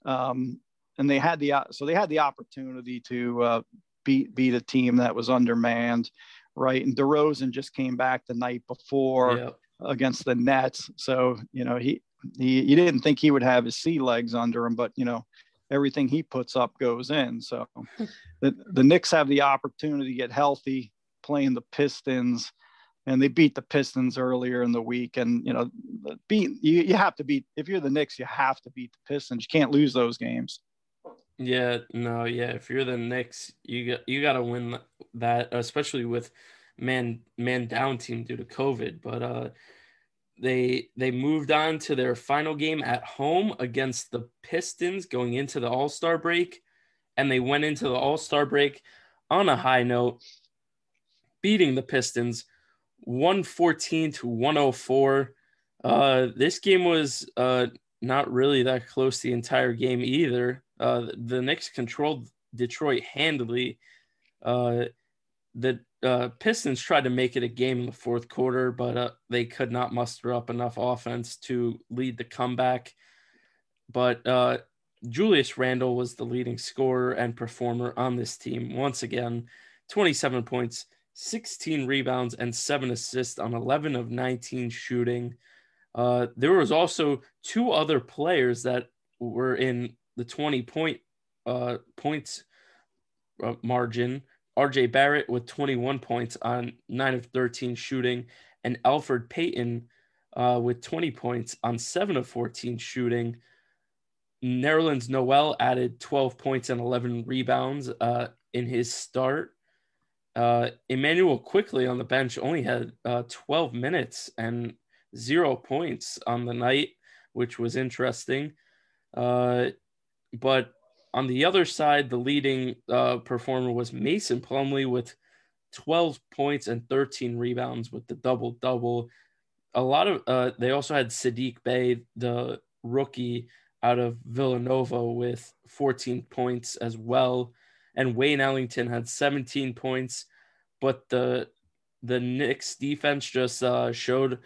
Um, and they had the so they had the opportunity to uh, beat beat a team that was undermanned, right? And DeRozan just came back the night before yeah. Against the Nets, so you know he he you didn't think he would have his sea legs under him, but you know everything he puts up goes in. So *laughs* the the Knicks have the opportunity to get healthy, playing the Pistons and they beat the Pistons earlier in the week. And you know, beat you, you have to beat if you're the Knicks, you have to beat the Pistons. You can't lose those games. Yeah, no, yeah. If you're the Knicks, you got you got to win that, especially with man man down team due to COVID. But uh, they they moved on to their final game at home against the Pistons, going into the All Star break, and they went into the All Star break on a high note, beating the Pistons 114 to 104. Uh, this game was uh, not really that close the entire game either. Uh, the Knicks controlled Detroit handily. Uh, the uh, Pistons tried to make it a game in the fourth quarter, but uh, they could not muster up enough offense to lead the comeback. But uh, Julius Randle was the leading scorer and performer on this team once again 27 points, 16 rebounds and seven assists on 11 of 19 shooting. Uh, there was also two other players that were in the 20 point uh, points uh, margin. RJ Barrett with 21 points on 9 of 13 shooting, and Elfrid Payton uh, with 20 points on 7 of 14 shooting. Nerlens Noel added 12 points and 11 rebounds uh, in his start. Uh, Immanuel Quickley on the bench only had uh, 12 minutes and zero points on the night, which was interesting. Uh, but on the other side, the leading uh, performer was Mason Plumlee with 12 points and 13 rebounds with the double double. A lot of uh, they also had Sadiq Bey, the rookie, out of Villanova with 14 points as well. And Wayne Ellington had 17 points, but the the Knicks defense just uh, showed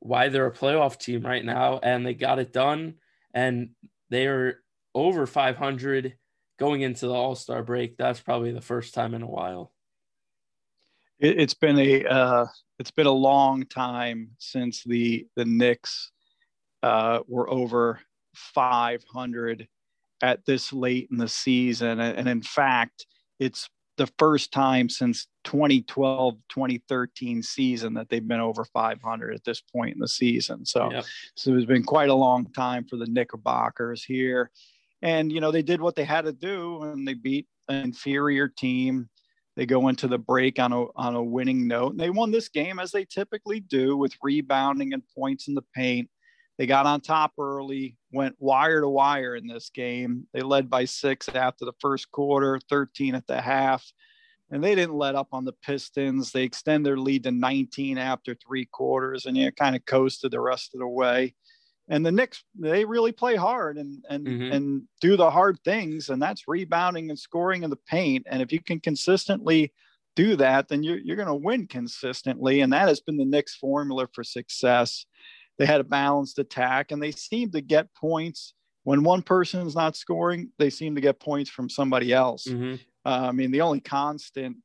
why they're a playoff team right now, and they got it done. And they are over 500 going into the All Star break. That's probably the first time in a while. It, has been a uh, it's been a long time since the the Knicks uh, were over 500 at this late in the season, and in fact, it's the first time since 2012 2013 season that they've been over 500 at this point in the season so yep. so it's been quite a long time for the knickerbockers here and you know they did what they had to do and they beat an inferior team. They go into the break on a on a winning note and they won this game as they typically do with rebounding and points in the paint. They got on top early went wire to wire in this game. They led by six after the first quarter 13 at the half and they didn't let up on the pistons. They extend their lead to 19 after three quarters and yeah kind of coasted the rest of the way and the Knicks they really play hard and and mm-hmm. and do the hard things, and that's rebounding and scoring in the paint. And if you can consistently do that, then you're you're going to win consistently, and that has been the Knicks' formula for success. They had a balanced attack, and they seem to get points when one person is not scoring. They seem to get points from somebody else. Mm-hmm. Uh, I mean, the only constant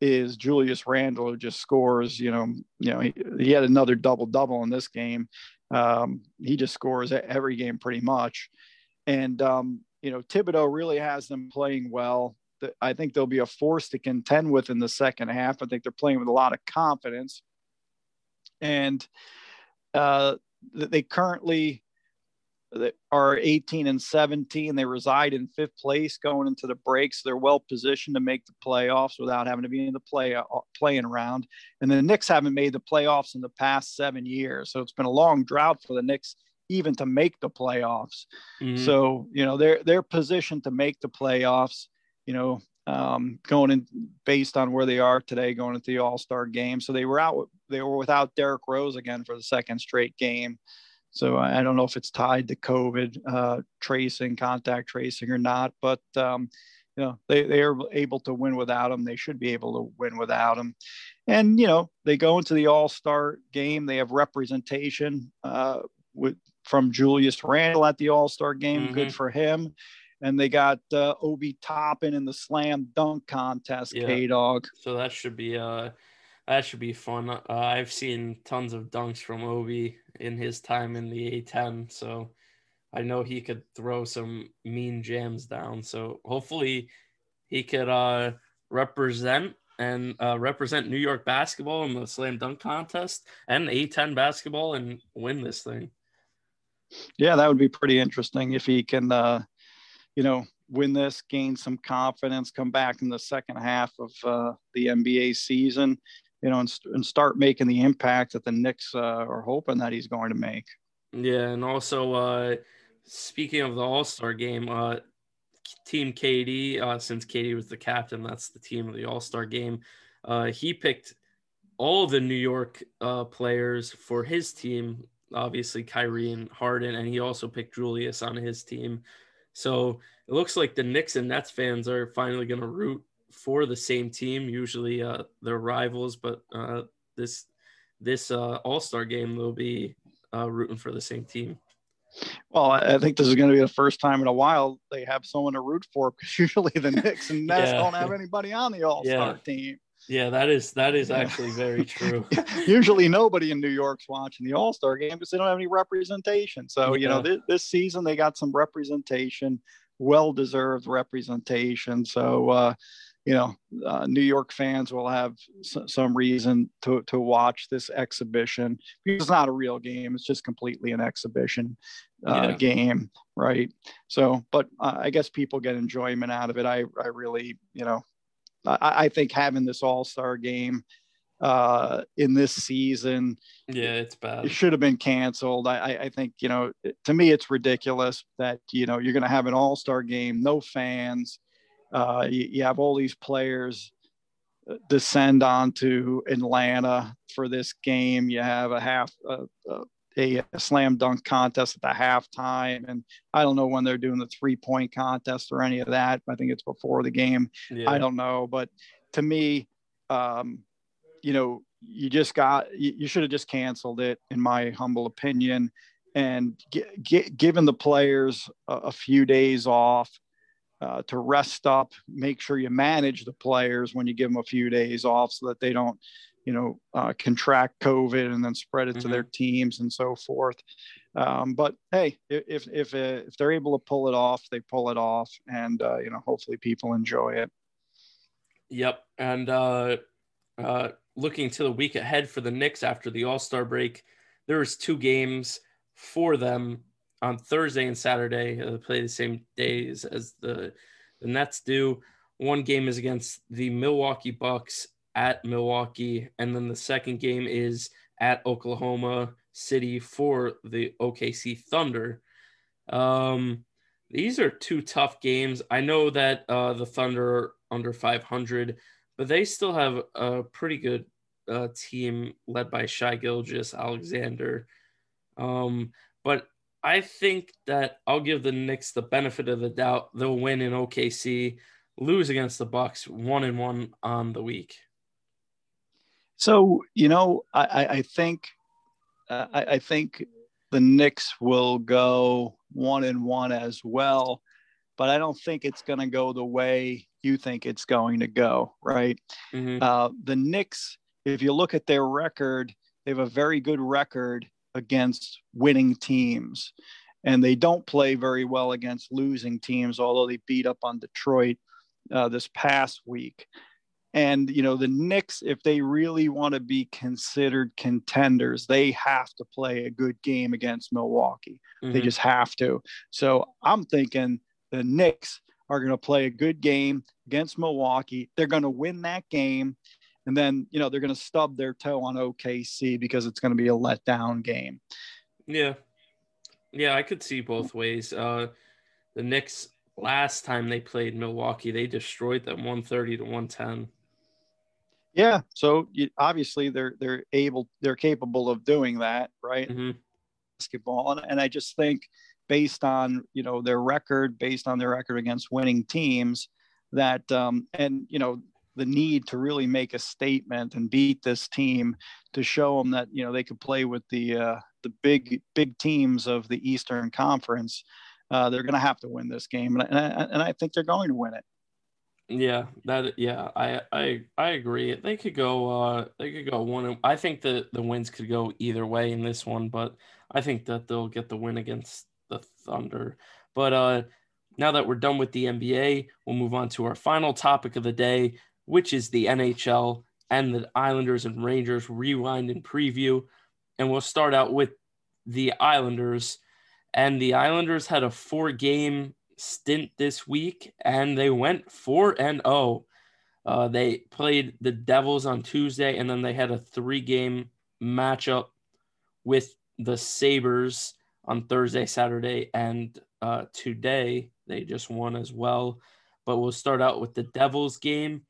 is Julius Randle, who just scores. You know, you know, he, he had another double double in this game, um, he just scores every game pretty much. And, um, you know, Thibodeau really has them playing well. I think they'll be a force to contend with in the second half. I think they're playing with a lot of confidence. And uh, they currently are 18 and 17. They reside in fifth place going into the breaks. They're well positioned to make the playoffs without having to be in the play uh, playing round. And the Knicks haven't made the playoffs in the past seven years, so it's been a long drought for the Knicks even to make the playoffs. Mm-hmm. So you know they're they're positioned to make the playoffs. You know, um, going in based on where they are today, going into the All Star game. So they were out. They were without Derrick Rose again for the second straight game. So I don't know if it's tied to COVID uh, tracing, contact tracing or not, but um, you know they, they are able to win without him. They should be able to win without him. And you know they go into the All Star game. They have representation uh, with from Julius Randle at the All Star game. Mm-hmm. Good for him. And they got uh, Obi Toppin in the slam dunk contest. Yeah. K Dog. So that should be uh that should be fun. Uh, I've seen tons of dunks from Obi in his time in the A10, so I know he could throw some mean jams down. So hopefully he could uh, represent and uh, represent New York basketball in the slam dunk contest and A10 basketball and win this thing. Yeah, that would be pretty interesting if he can, uh, you know, win this, gain some confidence, come back in the second half of uh, the NBA season you know, and, and start making the impact that the Knicks uh, are hoping that he's going to make. Yeah, and also uh, speaking of the All Star game, uh, Team KD, uh, since KD was the captain, that's the team of the All Star game. Uh, he picked all the New York uh, players for his team. Obviously, Kyrie and Harden, and he also picked Julius on his team. So it looks like the Knicks and Nets fans are finally going to root for the same team. Usually uh, they're rivals, but uh, this this uh, All Star game they'll be uh, rooting for the same team. Well, I think this is going to be the first time in a while they have someone to root for because *laughs* usually the Knicks and Nets yeah. don't have anybody on the All Star yeah. team. Yeah, that is that is actually very *laughs* true. Usually, nobody in New York's watching the All Star game because they don't have any representation. So, yeah. you know, this, this, season they got some representation, well deserved representation. So, uh, you know, uh, New York fans will have s- some reason to, to watch this exhibition because it's not a real game. It's just completely an exhibition uh, yeah. game, right? So, but uh, I guess people get enjoyment out of it. I, I really, you know, I, I think having this All Star game uh, in this season, yeah, it's bad. It should have been canceled. I, I think, you know, to me, it's ridiculous that you know you're going to have an All Star game, no fans uh, you, you, have all these players uh, descend onto Atlanta for this game. You have a half uh, a, a, slam dunk contest at the halftime, and I don't know when they're doing the three point contest or any of that. I think it's before the game. Yeah. I don't know, but to me, um, you know, you just got you, you should have just canceled it, in my humble opinion, and get, get, given the players a, a few days off. Uh, to rest up, make sure you manage the players when you give them a few days off so that they don't you know, uh, contract COVID and then spread it mm-hmm. to their mm-hmm. teams and so forth. Um, but hey, if if uh, if they're able to pull it off, they pull it off, and uh, you know, hopefully people enjoy it. Yep, and uh, uh, looking to the week ahead for the Knicks after the All Star break, there was two games for them on Thursday and Saturday. They play the same days as the the Nets do. One game is against the Milwaukee Bucks at Milwaukee, and then the second game is at Oklahoma City for the OKC Thunder. Um, these are two tough games. I know that uh, the Thunder are under 500, but they still have a pretty good uh, team led by Shai Gilgeous-Alexander. Um, but I think that I'll give the Knicks the benefit of the doubt. They'll win in OKC, lose against the Bucks, one and one on the week. So you know, I, I think uh, I, I, think the Knicks will go one and one as well, but I don't think it's going to go the way you think it's going to go. Right? Mm-hmm. Uh, the Knicks, if you look at their record, they have a very good record against winning teams, and they don't play very well against losing teams. Although they beat up on Detroit uh, this past week. And you know, the Knicks, if they really want to be considered contenders, they have to play a good game against Milwaukee. Mm-hmm. They just have to. So I'm thinking the Knicks are going to play a good game against Milwaukee. They're going to win that game. And then, you know, they're going to stub their toe on OKC because it's going to be a letdown game. Yeah. Yeah, I could see both ways. Uh, the Knicks, last time they played Milwaukee, they destroyed them 130 to 110. Yeah. So you, obviously they're they're able they're capable of doing that, right? Mm-hmm. Basketball, and, and I just think based on you know their record, based on their record against winning teams, that um, and you know the need to really make a statement and beat this team to show them that you know they could play with the uh, the big big teams of the Eastern Conference. Uh, they're going to have to win this game, and I, and I think they're going to win it. Yeah, that yeah, I I I agree. They could go uh they could go one I think the the wins could go either way in this one, but I think that they'll get the win against the Thunder. But uh now that we're done with the NBA, we'll move on to our final topic of the day, which is the NHL and the Islanders and Rangers rewind and preview. And we'll start out with the Islanders. And the Islanders had a four game stint this week, and they went four and zero. Oh. Uh, they played the Devils on Tuesday, and then they had a three-game matchup with the Sabres on Thursday, Saturday, and uh, today they just won as well. But we'll start out with the Devils game,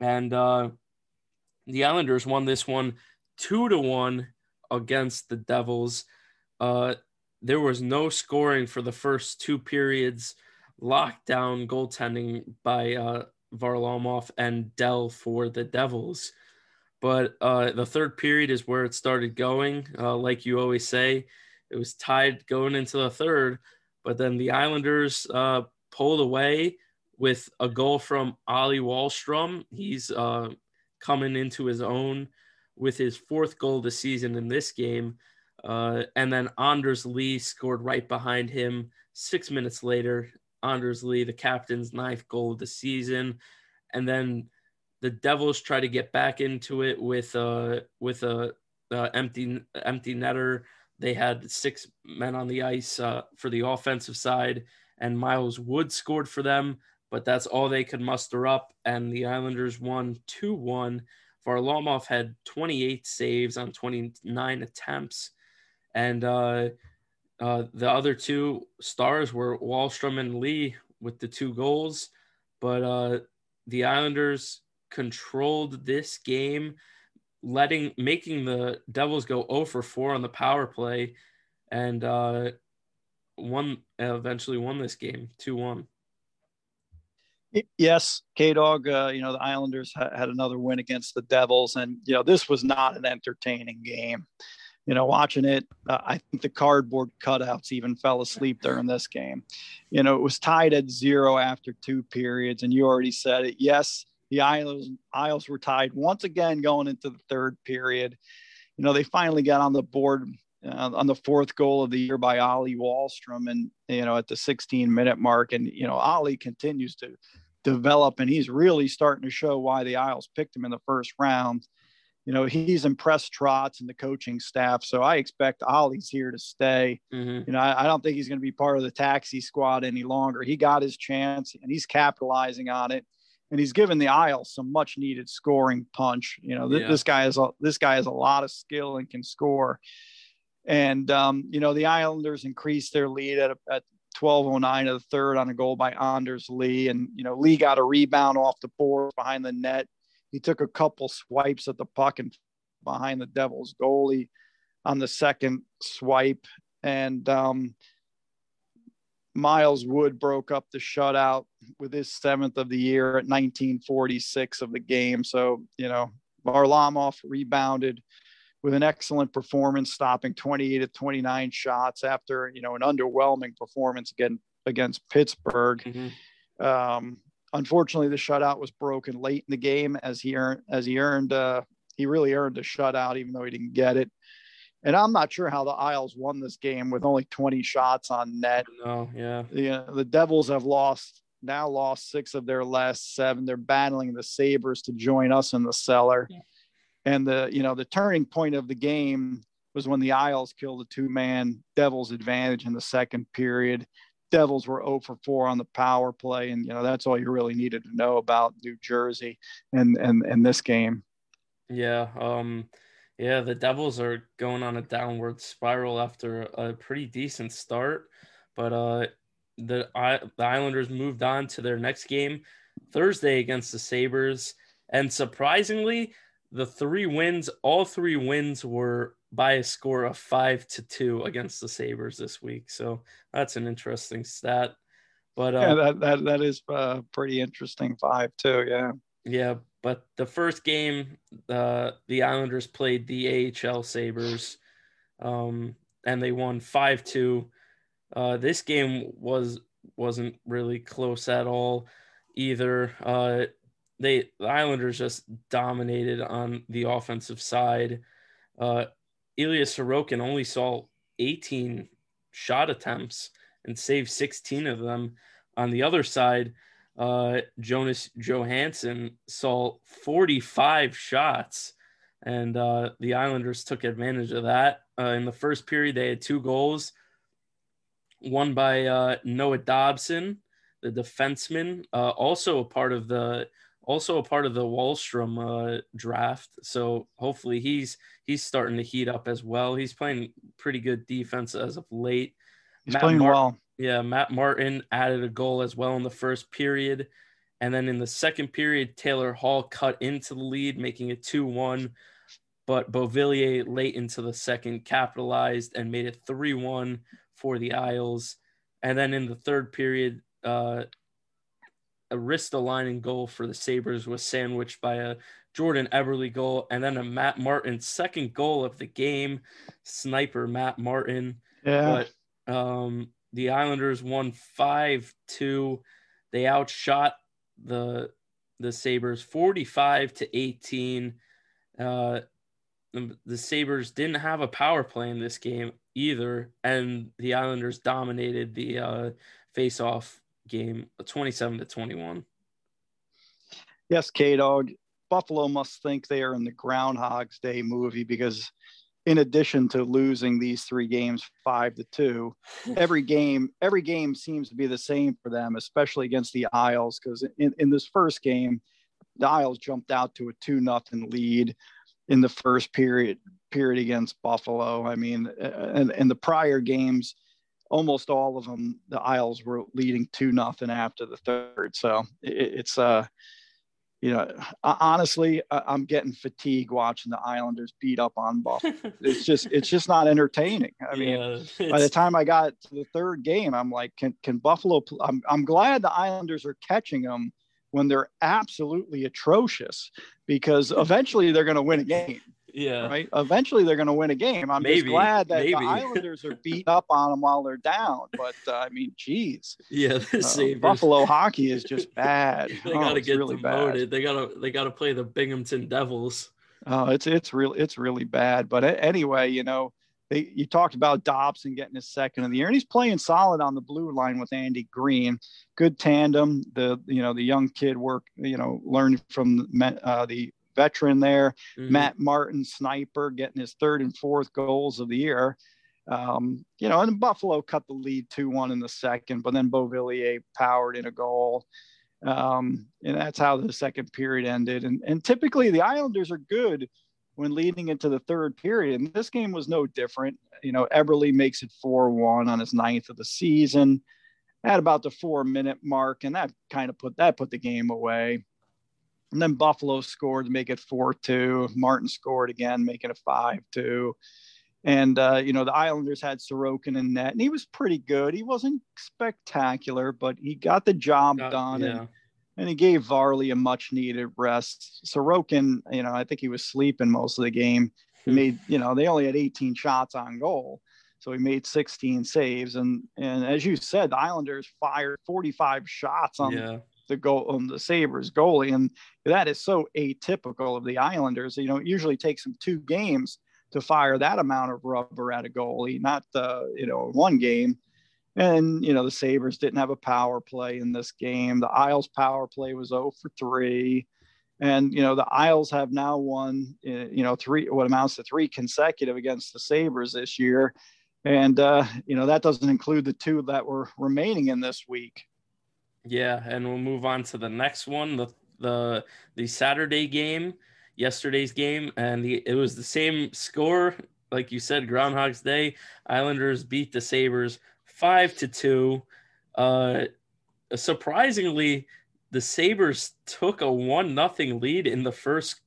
and uh, the Islanders won this one two to one against the Devils. Uh, there was no scoring for the first two periods. Lockdown goaltending by uh, Varlamov and Dell for the Devils. But uh, the third period is where it started going. Uh, like you always say, it was tied going into the third. But then the Islanders uh, pulled away with a goal from Ollie Wahlstrom. He's uh, coming into his own with his fourth goal of the season in this game. Uh, and then Anders Lee scored right behind him six minutes later. Anders Lee, the captain's ninth goal of the season. And then the Devils try to get back into it with uh with a empty empty netter. They had six men on the ice uh, for the offensive side, and Miles Wood scored for them, but that's all they could muster up. And the Islanders won 2 1. Varlamov had 28 saves on 29 attempts. And uh, uh, the other two stars were Wahlstrom and Lee with the two goals, but uh, the Islanders controlled this game letting making the Devils go 0 for 4 on the power play and uh, won eventually won this game 2-1. Yes, K Dog. Uh, you know the Islanders ha- had another win against the Devils, and you know this was not an entertaining game. You know, watching it, uh, I think the cardboard cutouts even fell asleep during this game. You know, it was tied at zero after two periods, and you already said it. Yes, the Isles Isles were tied once again going into the third period. You know, they finally got on the board uh, on the fourth goal of the year by Ollie Wahlstrom, and you know at the 16 minute mark, and you know Ollie continues to develop, and he's really starting to show why the Isles picked him in the first round. You know he's impressed Trotz and the coaching staff, so I expect Ollie's here to stay. Mm-hmm. You know I, I don't think he's going to be part of the taxi squad any longer. He got his chance, and he's capitalizing on it and he's given the Isles some much needed scoring punch. You know, th- yeah. this guy is a, this guy has a lot of skill and can score. And, um, you know, the Islanders increased their lead at, at 12.09 of the third on a goal by Anders Lee. And, you know, Lee got a rebound off the board behind the net. He took a couple swipes at the puck and behind the Devils goalie on the second swipe. And um, Miles Wood broke up the shutout with his seventh of the year at 1946 of the game. So, you know, Varlamov rebounded with an excellent performance, stopping 28 of 29 shots after you know an underwhelming performance again against Pittsburgh. Mm-hmm. Um, unfortunately, the shutout was broken late in the game as he earned as he earned uh, he really earned a shutout even though he didn't get it. And I'm not sure how the Isles won this game with only 20 shots on net. No, yeah. The, the Devils have lost now lost six of their last seven. They're battling the Sabres to join us in the cellar. Yeah. And the you know the turning point of the game was when the Isles killed a two-man Devils advantage in the second period. Devils were 0 for 4 on the power play, and you know that's all you really needed to know about New Jersey and and and this game. Yeah, um, yeah, the Devils are going on a downward spiral after a pretty decent start, but uh, the the Islanders moved on to their next game Thursday against the Sabres, and surprisingly, the three wins, all three wins were by a score of five to two against the Sabres this week. So that's an interesting stat. But uh, yeah, that, that that is uh, pretty interesting. Five two, yeah. Yeah, but the first game, uh, the Islanders played the AHL Sabres, um, and they won five two. Uh, this game was wasn't really close at all either. Uh, they the Islanders just dominated on the offensive side. Uh, Sorokin only saw 18 shot attempts and saved 16 of them. On the other side, uh, Jonas Johansson saw 45 shots, and uh, the Islanders took advantage of that. Uh, in the first period, they had two goals, one by uh, Noah Dobson, the defenseman, uh, also a part of the also a part of the Wahlstrom uh, draft. So hopefully he's he's starting to heat up as well. He's playing pretty good defense as of late. He's Matt playing well. Yeah, Matt Martin added a goal as well in the first period. And then in the second period, Taylor Hall cut into the lead, making it 2 1. But Beauvillier late into the second capitalized and made it 3 1 for the Isles. And then in the third period, uh, a Ristolainen goal for the Sabres was sandwiched by a Jordan Eberle goal and then a Matt Martin second goal of the game. Sniper Matt Martin. Yeah. But um, the Islanders won 5 2. They outshot the the Sabres 45 to 18. Uh, the, the Sabres didn't have a power play in this game either, and the Islanders dominated the uh, face-off game a 27 to 21. Yes, K Dog. Buffalo must think they are in the Groundhog's Day movie because, in addition to losing these three games five to two, every game every game seems to be the same for them, especially against the Isles. Because in, in this first game, the Isles jumped out to a two nothing lead in the first period period against Buffalo. I mean, and, and the prior games almost all of them, the Isles were leading two nothing after the third. So it, it's uh, you know, honestly, I'm getting fatigued watching the Islanders beat up on Buffalo. *laughs* it's just, it's just not entertaining. I mean, yeah, by the time I got to the third game, I'm like, can, can Buffalo? I'm, I'm glad the Islanders are catching them when they're absolutely atrocious because *laughs* eventually they're going to win a game. Yeah. Right. Eventually they're going to win a game. I'm maybe, just glad that maybe. the *laughs* Islanders are beating up on them while they're down. But uh, I mean, geez. Yeah. Uh, Buffalo hockey is just *laughs* bad. they oh, got to get really demoted. Bad. They got to they got to play the Binghamton Devils. Oh, it's it's really it's really bad. But anyway, you know, they you talked about Dobson getting his second of the year, and he's playing solid on the blue line with Andy Greene. Good tandem. The you know the young kid work you know learned from uh, the veteran there. Mm-hmm. Matt Martin, sniper, getting his third and fourth goals of the year. Um, you know, and Buffalo cut the lead 2 1 in the second, but then Beauvillier powered in a goal. Um, and that's how the second period ended. And, and typically the Islanders are good when leading into the third period. And this game was no different. You know, Eberle makes it 4 1 on his ninth of the season at about the four minute mark. And that kind of put that put the game away. And then Buffalo scored to make it 4 2. Martin scored again, making it 5 2. And, uh, you know, the Islanders had Sorokin in net, and he was pretty good. He wasn't spectacular, but he got the job done. Yeah. And, and he gave Varley a much needed rest. Sorokin, you know, I think he was sleeping most of the game. He hmm. made, you know, they only had 18 shots on goal. So he made 16 saves. And and as you said, the Islanders fired 45 shots on yeah the goal on the Sabres goalie. And that is so atypical of the Islanders. You know, it usually takes them two games to fire that amount of rubber at a goalie, not the, you know, one game. And, you know, the Sabres didn't have a power play in this game. The Isles power play was 0 for 3. And, you know, the Isles have now won, uh, you know, three, what amounts to three consecutive against the Sabres this year. And, uh, you know, that doesn't include the two that were remaining in this week. Yeah, and we'll move on to the next one, the the the Saturday game, yesterday's game, and the it was the same score, like you said, Groundhog's Day. Islanders beat the Sabres five to two. Uh, surprisingly, the Sabres took a one nothing lead in the first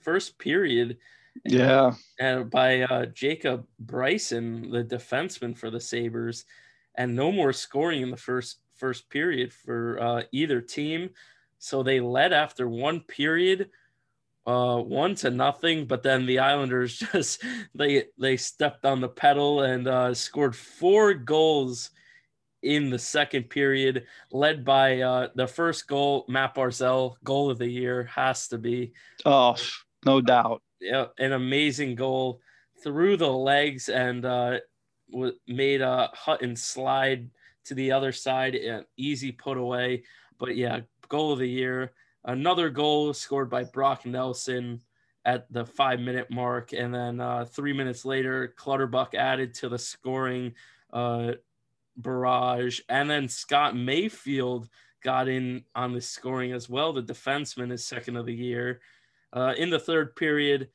first period. Yeah, and by uh, Jacob Bryson, the defenseman for the Sabres, and no more scoring in the first first period for uh, either team. So they led after one period, uh, one to nothing. But then the Islanders *laughs* just they they stepped on the pedal and uh, scored four goals in the second period, led by uh, the first goal, Matt Barzal, goal of the year has to be. Oh, no doubt. Yeah, an amazing goal through the legs and uh, made a uh, Hutton slide to the other side, an easy put away. But yeah, goal of the year. Another goal scored by Brock Nelson at the five minute mark. And then uh, three minutes later, Clutterbuck added to the scoring uh, barrage. And then Scott Mayfield got in on the scoring as well. The defenseman is second of the year. Uh, in the third period,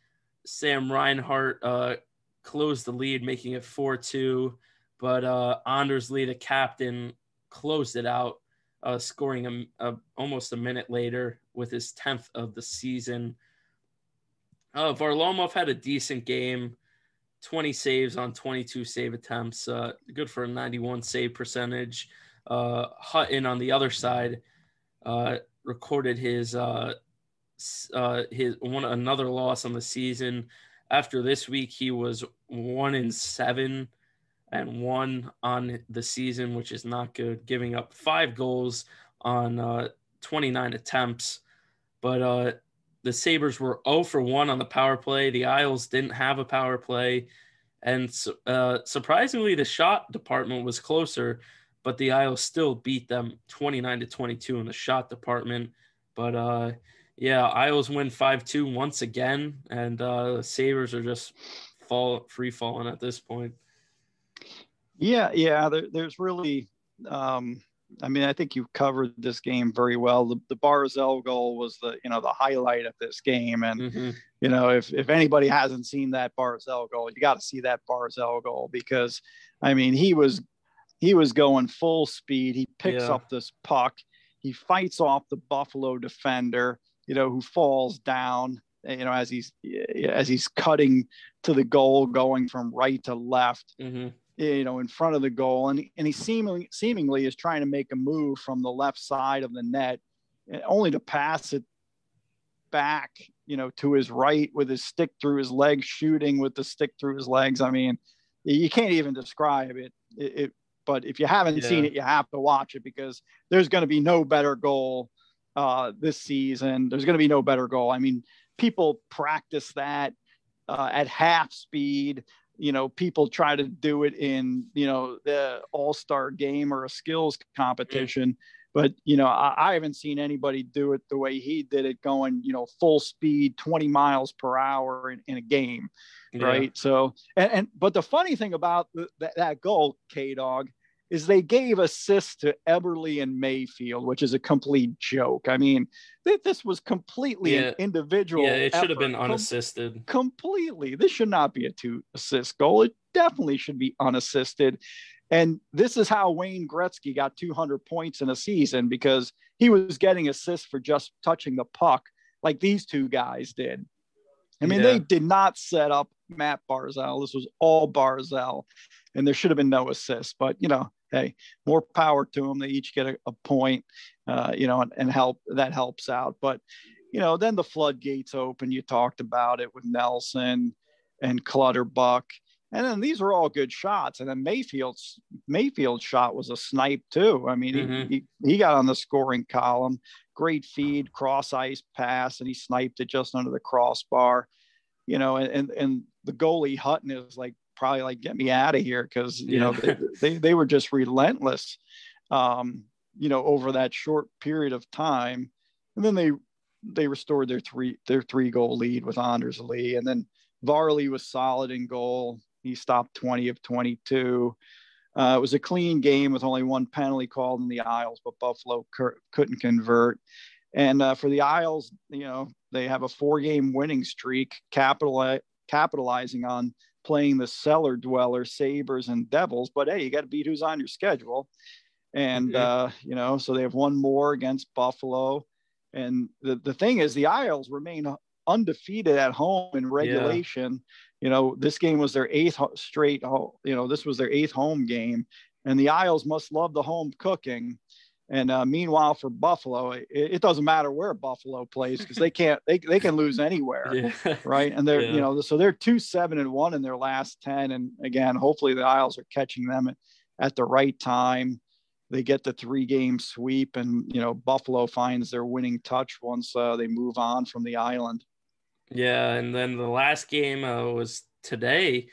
Sam Reinhart uh, closed the lead, making it 4 2. But uh, Anders Lee, the captain, closed it out, uh, scoring a, a, almost a minute later with his 10th of the season. Uh, Varlamov had a decent game, 20 saves on 22 save attempts, uh, good for a 91 save percentage. Uh, Hutton on the other side uh, recorded his uh, his one another loss on the season. After this week, he was one in seven and one on the season, which is not good, giving up five goals on uh, 29 attempts. But uh, the Sabres were 0 for 1 on the power play. The Isles didn't have a power play. And uh, surprisingly, the shot department was closer, but the Isles still beat them 29 to 22 in the shot department. But uh, yeah, Isles win 5 2 once again, and uh, the Sabres are just fall free falling at this point. Yeah, yeah. There, there's really, um, I mean, I think you've covered this game very well. The, the Barzal goal was the, you know, the highlight of this game, and mm-hmm. you know, if if anybody hasn't seen that Barzal goal, you got to see that Barzal goal because, I mean, he was he was going full speed. He picks yeah. up this puck. He fights off the Buffalo defender you know, who falls down, you know, as he's as he's cutting to the goal, going from right to left. Mm-hmm you know, in front of the goal, and and he seemingly seemingly is trying to make a move from the left side of the net, eh, only to pass it back, you know, to his right with his stick through his legs, shooting with the stick through his legs. I mean, you can't even describe it. it, it but if you haven't yeah. seen it, you have to watch it because there's going to be no better goal uh, this season. There's going to be no better goal. I mean, people practice that uh, at half speed you know people try to do it in you know the all-star game or a skills competition. But you know I, I, haven't seen anybody do it the way he did it going you know full speed 20 miles per hour in, in a game yeah. right? So and, and but the funny thing about that, that goal k-dog is they gave assists to Eberle and Mayfield, which is a complete joke. I mean, th- this was completely yeah. an individual. Yeah, it should have been unassisted. Com- completely. This should not be a two assist goal. It definitely should be unassisted. And this is how Wayne Gretzky got 200 points in a season because he was getting assists for just touching the puck like these two guys did. I mean, yeah. they did not set up Matt Barzal. This was all Barzal, and there should have been no assists. But you know, hey, more power to them. They each get a, a point, uh, you know, and, and help that helps out. But you know, then the floodgates open. You talked about it with Nelson and Clutterbuck. And then these are all good shots. And then Mayfield's Mayfield's shot was a snipe too. I mean, mm-hmm. he, he, he got on the scoring column. Great feed, cross ice pass, and he sniped it just under the crossbar. You know, and and the goalie Hutton is like probably like get me out of here because you yeah. know they, *laughs* they, they were just relentless um, you know over that short period of time. And then they they restored their three their three goal lead with Anders Lee. And then Varley was solid in goal. He stopped 20 of 22 uh, it was a clean game with only one penalty called in the Isles but Buffalo cur- couldn't convert. And uh, for the Isles you know they have a four game winning streak capital capitalizing on playing the cellar dweller sabres and devils but hey you got to beat who's on your schedule. And mm-hmm. uh, you know so they have one more against buffalo. And the, the thing is the isles remain undefeated at home in regulation. Yeah. you know this game was their eighth straight you know this was their eighth home game. And the isles must love the home cooking and uh, meanwhile, for Buffalo, it, it, doesn't matter where Buffalo plays because they can't they, they can lose anywhere, yeah. right? And they're yeah. you know so they're two seven and one in their last ten, and again, hopefully the Isles are catching them at, at the right time. They get the three game sweep, and you know Buffalo finds their winning touch once uh, they move on from the island. Yeah, and then the last game uh, was today,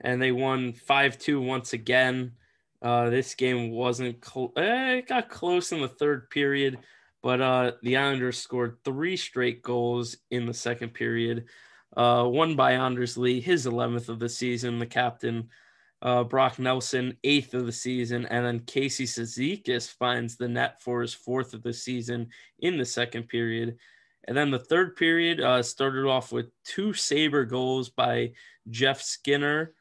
and they won five two once again. Uh, this game wasn't eh, it got close in the third period, but uh, the Islanders scored three straight goals in the second period. Uh, one by Anders Lee, his 11th of the season, the captain. Uh, Brock Nelson, eighth of the season, and then Casey Cizikas finds the net for his fourth of the season in the second period. And then the third period uh, started off with two Sabre goals by Jeff Skinner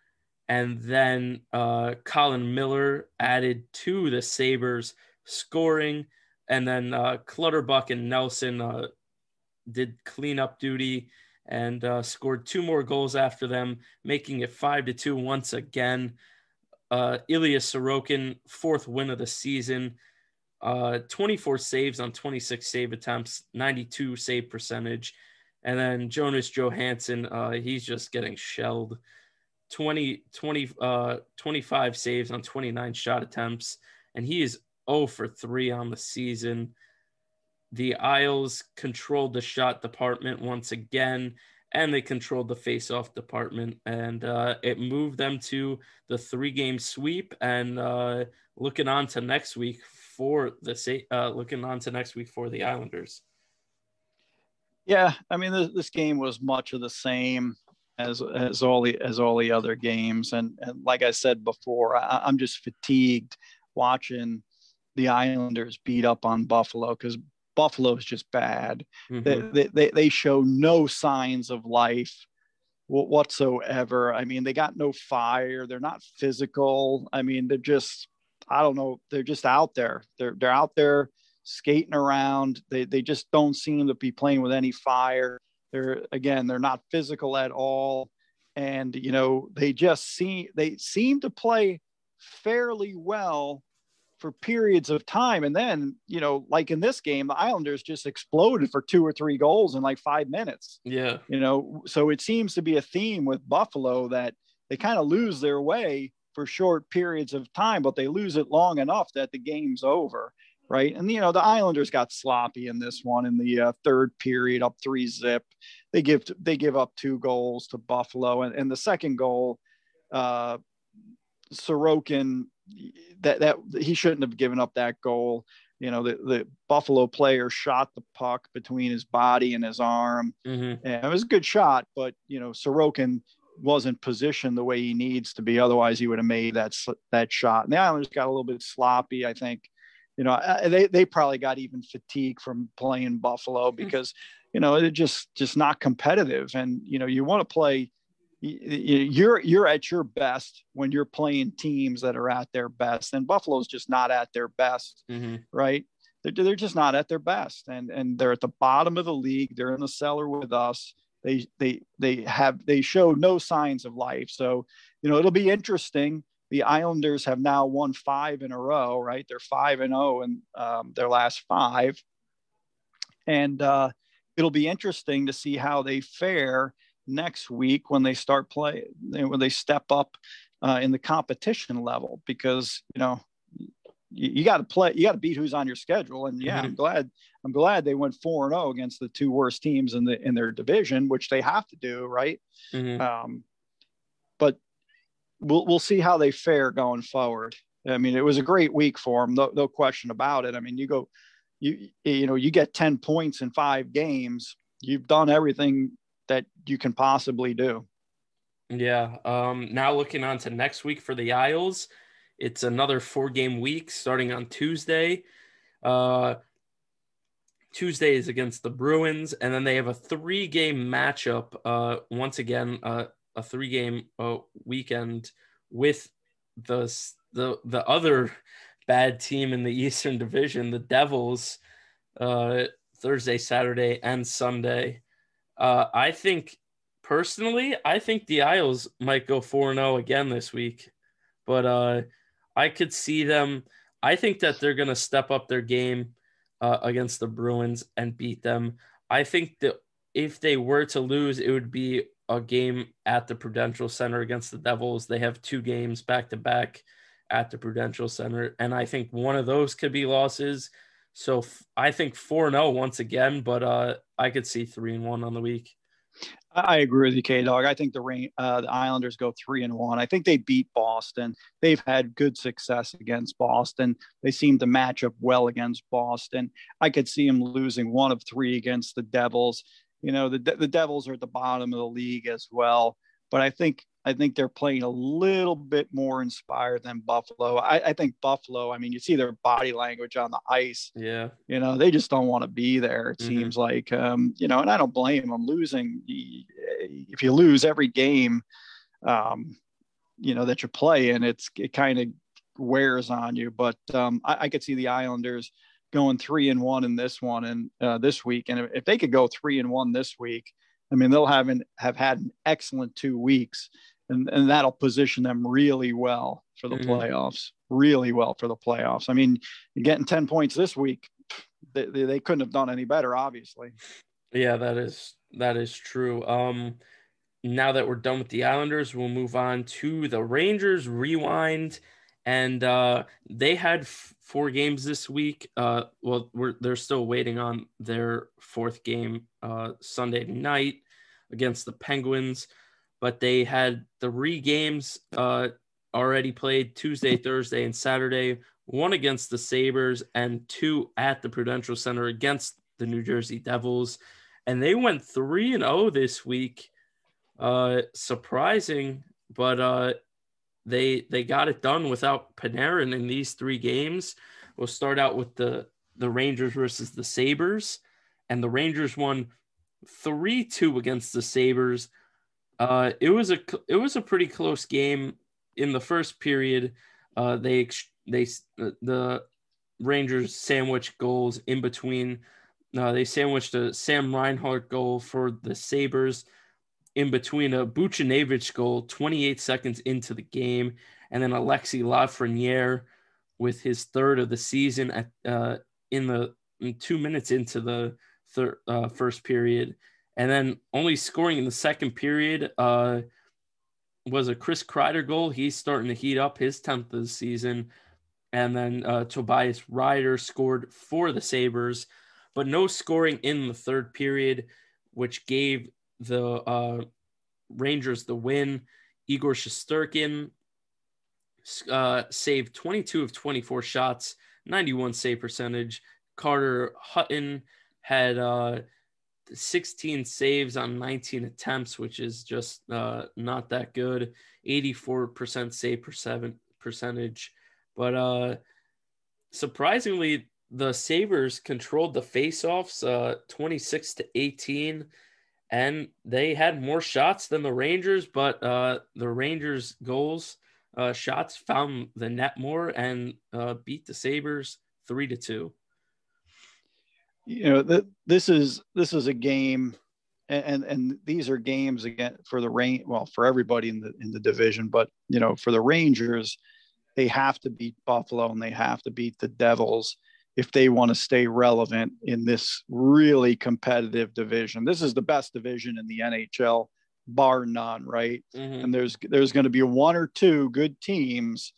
and then uh, Colin Miller added to the Sabres scoring, and then uh, Clutterbuck and Nelson uh, did cleanup duty and uh, scored two more goals after them, making it five to two once again. Uh, Ilya Sorokin, fourth win of the season, uh, 24 saves on 26 save attempts, 92 save percentage. And then Jonas Johansson, uh, he's just getting shelled. 20, 20, uh, 25 saves on 29 shot attempts, and he is 0 for 3 on the season. The Isles controlled the shot department once again, and they controlled the face-off department, and uh, it moved them to the three-game sweep. And uh, looking on to next week for the uh, looking on to next week for the Islanders. Yeah, I mean this, this game was much of the same as as all the as all the other games. And, and like I said before, I, I'm just fatigued watching the Islanders beat up on Buffalo because Buffalo is just bad. Mm-hmm. They, they, they show no signs of life whatsoever. I mean, they got no fire. They're not physical. I mean, they're just, I don't know, they're just out there. They're, they're out there skating around. They they just don't seem to be playing with any fire. They're again, they're not physical at all, and you know they just seem they seem to play fairly well for periods of time. And then, you know, like in this game, the Islanders just exploded for two or three goals in like five minutes. Yeah. You know, so it seems to be a theme with Buffalo that they kind of lose their way for short periods of time, but they lose it long enough that the game's over. Right. And, you know, the Islanders got sloppy in this one in the uh, third period, up three zip. They give, they give up two goals to Buffalo. And, and the second goal, uh, Sorokin that that he shouldn't have given up that goal. You know, the, the Buffalo player shot the puck between his body and his arm. Mm-hmm. And it was a good shot, but you know, Sorokin wasn't positioned the way he needs to be. Otherwise, he would have made that that shot. And the Islanders got a little bit sloppy, I think. You know, they they probably got even fatigue from playing Buffalo mm. because you know it just just not competitive. And you know, you want to play you're you're at your best when you're playing teams that are at their best. And buffalo's just not at their best mm-hmm. right? They're, they're just not at their best. And and they're at the bottom of the league. They're in the cellar with us. They they they have they show no signs of life. So you know it'll be interesting the islanders have now won five in a row right they're five and oh in um, their last five and uh, it'll be interesting to see how they fare next week when they start play when they step up uh, in the competition level because you know you, you got to play you got to beat who's on your schedule and yeah mm-hmm. i'm glad i'm glad they went 4 and 0 against the two worst teams in the in their division which they have to do right mm-hmm. um, we'll we'll see how they fare going forward i mean it was a great week for them no, no question about it i mean you go you you know you get 10 points in five games you've done everything that you can possibly do. Yeah. Um, now looking on to next week for the Isles, it's another four game week starting on Tuesday. Uh, Tuesday is against the Bruins, and then they have a three game matchup. Uh, once again, uh, a three game uh, weekend with the the the other bad team in the *laughs* Eastern Division, the Devils. Uh, Thursday, Saturday, and Sunday. Uh, I think personally, I think the Isles might go 4 0 again this week, but uh, I could see them. I think that they're going to step up their game uh, against the Bruins and beat them. I think that if they were to lose, it would be a game at the Prudential Center against the Devils. They have two games back to back at the Prudential Center, and I think one of those could be losses. So f- I think 4 0 once again, but uh, I could see 3 and 1 on the week. I agree with you, K Dog. I think the rain, uh, the Islanders go three and one. I think they beat Boston. They've had good success against Boston. They seem to match up well against Boston. I could see them losing one of three against the Devils. You know, the the Devils are at the bottom of the league as well. But I think I think they're playing a little bit more inspired than Buffalo. I, I, think Buffalo, I mean, you see their body language on the ice. Yeah. You know, they just don't want to be there, it mm-hmm. seems like. Um, you know, and I don't blame them losing. If you lose every game, um, you know, that you're playing, it's it kind of wears on you. But um, I, I could see the Islanders going three and one in this one and uh, this week. And if, they could go three and one this week, I mean, they'll have an, have had an excellent two weeks and, and that'll position them really well for the mm-hmm. playoffs. Really well for the playoffs. I mean, getting 10 points this week, they, they, they couldn't have done any better, obviously. Yeah, that is that is true. Um, now that we're done with the Islanders, we'll move on to the Rangers. Rewind, and uh, they had f- four games this week. Uh, well, we're they're still waiting on their fourth game uh, Sunday night against the Penguins but they had three games uh, already played Tuesday, *laughs* Thursday, and Saturday. One against the Sabres and two at the Prudential Center against the New Jersey Devils, and they went three and zero oh this week. Uh, surprising, but uh, they they got it done without Panarin in these three games. We'll start out with the the Rangers versus the Sabres, and the Rangers won three two against the Sabres uh, it was a it was a pretty close game in the first period. Uh, they they the Rangers sandwich goals in between. Uh, they sandwiched a Sam Reinhart goal for the Sabres in between a Buchnevich goal 28 seconds into the game, and then Alexi Lafreniere with his third of the season at uh, in the in two minutes into the third uh, first period, and then only scoring in the second period uh, was a Chris Kreider goal. He's starting to heat up his tenth of the season, and then uh, Tobias Rieder scored for the Sabres, but no scoring in the third period, which gave the uh, Rangers the win. Igor Shesterkin uh, saved 22 of 24 shots, 91 save percentage. Carter Hutton had uh, 16 saves on 19 attempts, which is just uh, not that good. 84% save per percentage. But uh, surprisingly, the Sabres controlled the faceoffs uh, 26 to 18 and they had more shots than the Rangers, but uh, the Rangers' goals uh, shots found the net more and uh, beat the Sabres three to two. You know, th- this is this is a game, and and these are games again for the rain. Well, for everybody in the in the division, but you know, for the Rangers, they have to beat Buffalo and they have to beat the Devils if they want to stay relevant in this really competitive division. This is the best division in the NHL, bar none, right? Mm-hmm. And there's there's going to be one or two good teams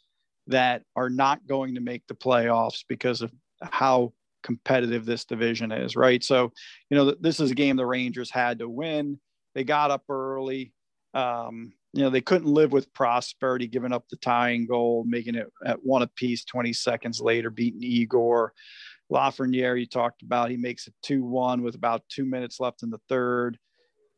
that are not going to make the playoffs because of how competitive this division is, right? So, you know, this is a game the Rangers had to win. They got up early. Um, you know, they couldn't live with prosperity, giving up the tying goal, making it at one apiece 20 seconds later, beating Igor. Lafreniere, you talked about, he makes it 2 1 with about two minutes left in the third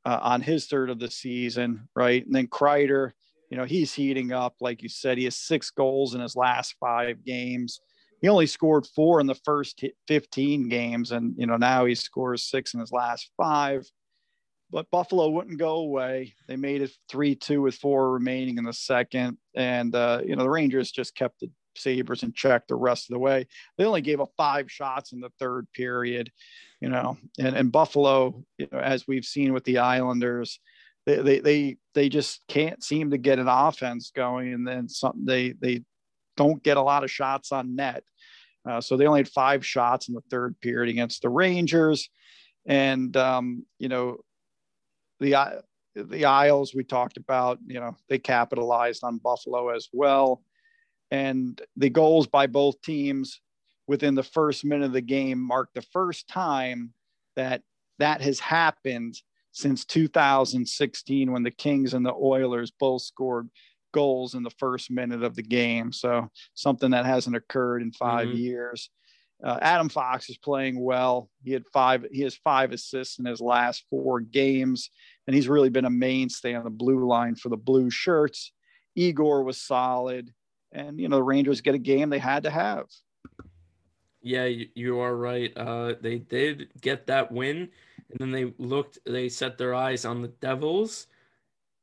uh, on his third of the season, right? And then Kreider, you know, he's heating up. Like you said, he has six goals in his last five games. He only scored four in the first 15 games, and, you know, now he scores six in his last five but Buffalo wouldn't go away. They made it 3 2 with four remaining in the second. And, uh, you know, the Rangers just kept the Sabres in check the rest of the way. They only gave up five shots in the third period, you know, and, and Buffalo, you know, as we've seen with the Islanders, they, they, they, they just can't seem to get an offense going. And then something they, they don't get a lot of shots on net. Uh, so they only had five shots in the third period against the Rangers. And, um, you know, the the Isles we talked about, you know, they capitalized on Buffalo as well. And the goals by both teams within the first minute of the game marked the first time that that has happened since 2016 when the Kings and the Oilers both scored goals in the first minute of the game. So something that hasn't occurred in 5 mm-hmm. years. Uh, Adam Fox is playing well. He had five. He has five assists in his last four games, and he's really been a mainstay on the blue line for the blue shirts. Igor was solid, and you know the Rangers get a game they had to have. Yeah, you are right. Uh, they did get that win, and then they looked. They set their eyes on the Devils,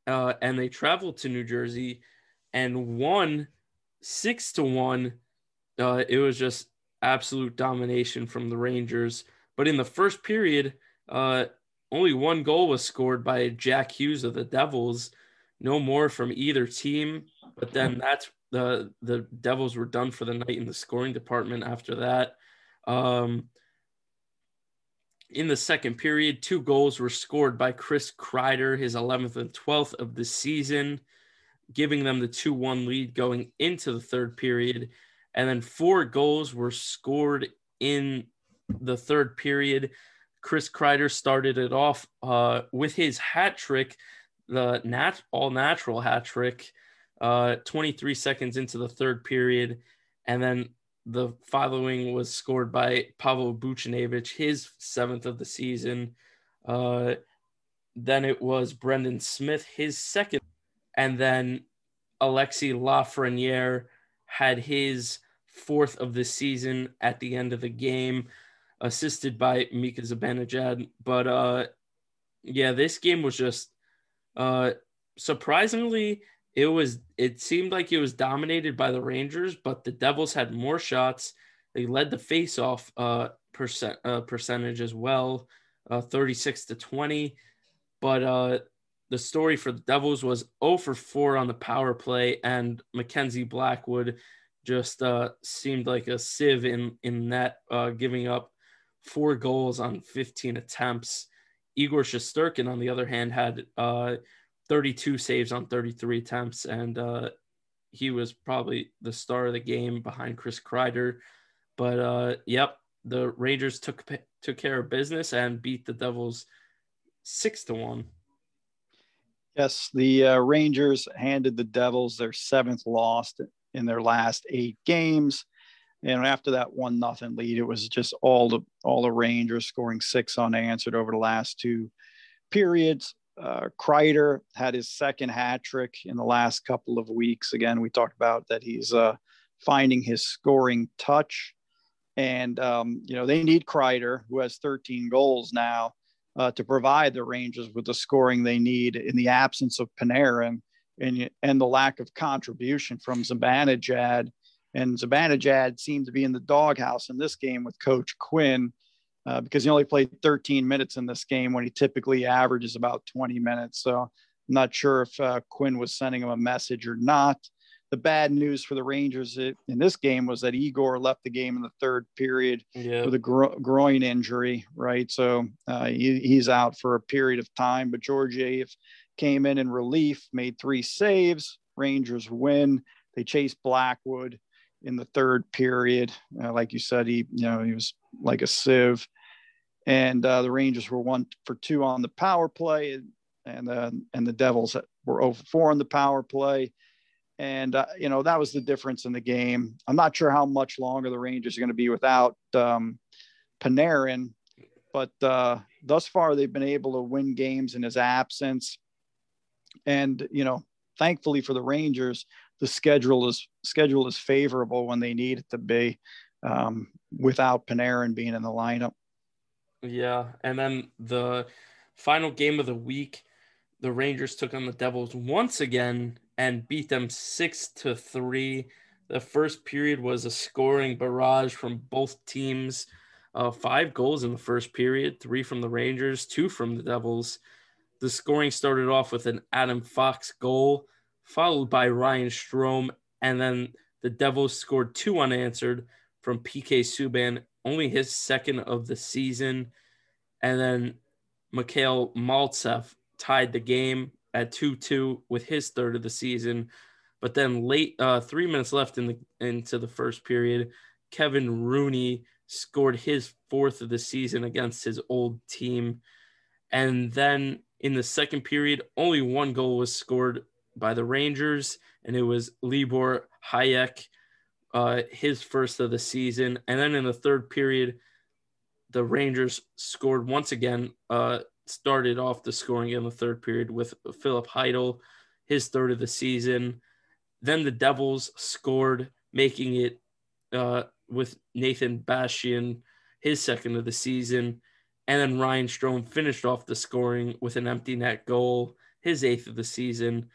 uh, and they traveled to New Jersey, and won six to one. Uh, it was just absolute domination from the Rangers. But in the first period, uh, only one goal was scored by Jack Hughes of the Devils. No more from either team. But then that's the the Devils were done for the night in the scoring department after that. Um, in the second period, two goals were scored by Chris Kreider, his 11th and 12th of the season, giving them the 2 1 lead going into the third period and then four goals were scored in the third period. Chris Kreider started it off uh, with his hat trick, the nat- all natural hat trick, uh, 23 seconds into the third period. And then the following was scored by Pavel Buchnevich, his seventh of the season. Uh, then it was Brendan Smith, his second. And then Alexi Lafreniere had his fourth of the season at the end of the game, assisted by Mika Zibanejad. But uh, yeah, this game was just uh, surprisingly, it was it seemed like it was dominated by the Rangers, but the Devils had more shots They led the faceoff uh, percent uh, percentage as well, uh, 36 to 20. But uh, the story for the Devils was 0 for 4 on the power play, and Mackenzie Blackwood just uh, seemed like a sieve in in net, uh, giving up four goals on 15 attempts. Igor Shesterkin, on the other hand, had uh, 32 saves on 33 attempts, and uh, he was probably the star of the game behind Chris Kreider. But uh, yep, the Rangers took took care of business and beat the Devils six to one. Yes, the uh, Rangers handed the Devils their seventh loss in their last eight games, and after that one nothing lead, it was just all the all the Rangers scoring six unanswered over the last two periods. Uh, Kreider had his second hat trick in the last couple of weeks. Again, we talked about that he's uh, finding his scoring touch, and um, you know they need Kreider, who has 13 goals now uh, to provide the Rangers with the scoring they need in the absence of Panarin and, and the lack of contribution from Zibanejad. And Zibanejad seemed to be in the doghouse in this game with Coach Quinn uh, because he only played 13 minutes in this game when he typically averages about 20 minutes. So I'm not sure if uh, Quinn was sending him a message or not the bad news for the Rangers in this game was that Igor left the game in the third period with a gro- groin injury, right? So uh, he, he's out for a period of time. But Georgiev came in in relief, made three saves. Rangers win. They chased Blackwood in the third period. Uh, like you said, he you know he was like a sieve, and uh, the Rangers were one for two on the power play, and uh, and the Devils were over four on the power play and uh, you know that was the difference in the game. I'm not sure how much longer the Rangers are going to be without um, Panarin, but uh, thus far they've been able to win games in his absence. And you know, thankfully for the Rangers, the schedule is schedule is favorable when they need it to be, um, without Panarin being in the lineup. Yeah, and then the final game of the week, the Rangers took on the Devils once again and beat them six to three. The first period was a scoring barrage from both teams. Uh, five goals in the first period, three from the Rangers, two from the Devils. The scoring started off with an Adam Fox goal, followed by Ryan Strome, and then the Devils scored two unanswered from PK Subban, only his second of the season. And then Mikhail Maltsev tied the game at 2-2 with his third of the season. But then late, uh, three minutes left in the into the first period, Kevin Rooney scored his fourth of the season against his old team. And then in the second period, only one goal was scored by the Rangers, and it was Libor Hajek, uh, his first of the season. And then in the third period, the Rangers scored once again. Uh, started off the scoring in the third period with Filip Chytil, his third of the season. Then the Devils scored, making it uh, with Nathan Bastian, his second of the season. And then Ryan Strome finished off the scoring with an empty net goal, his eighth of the season.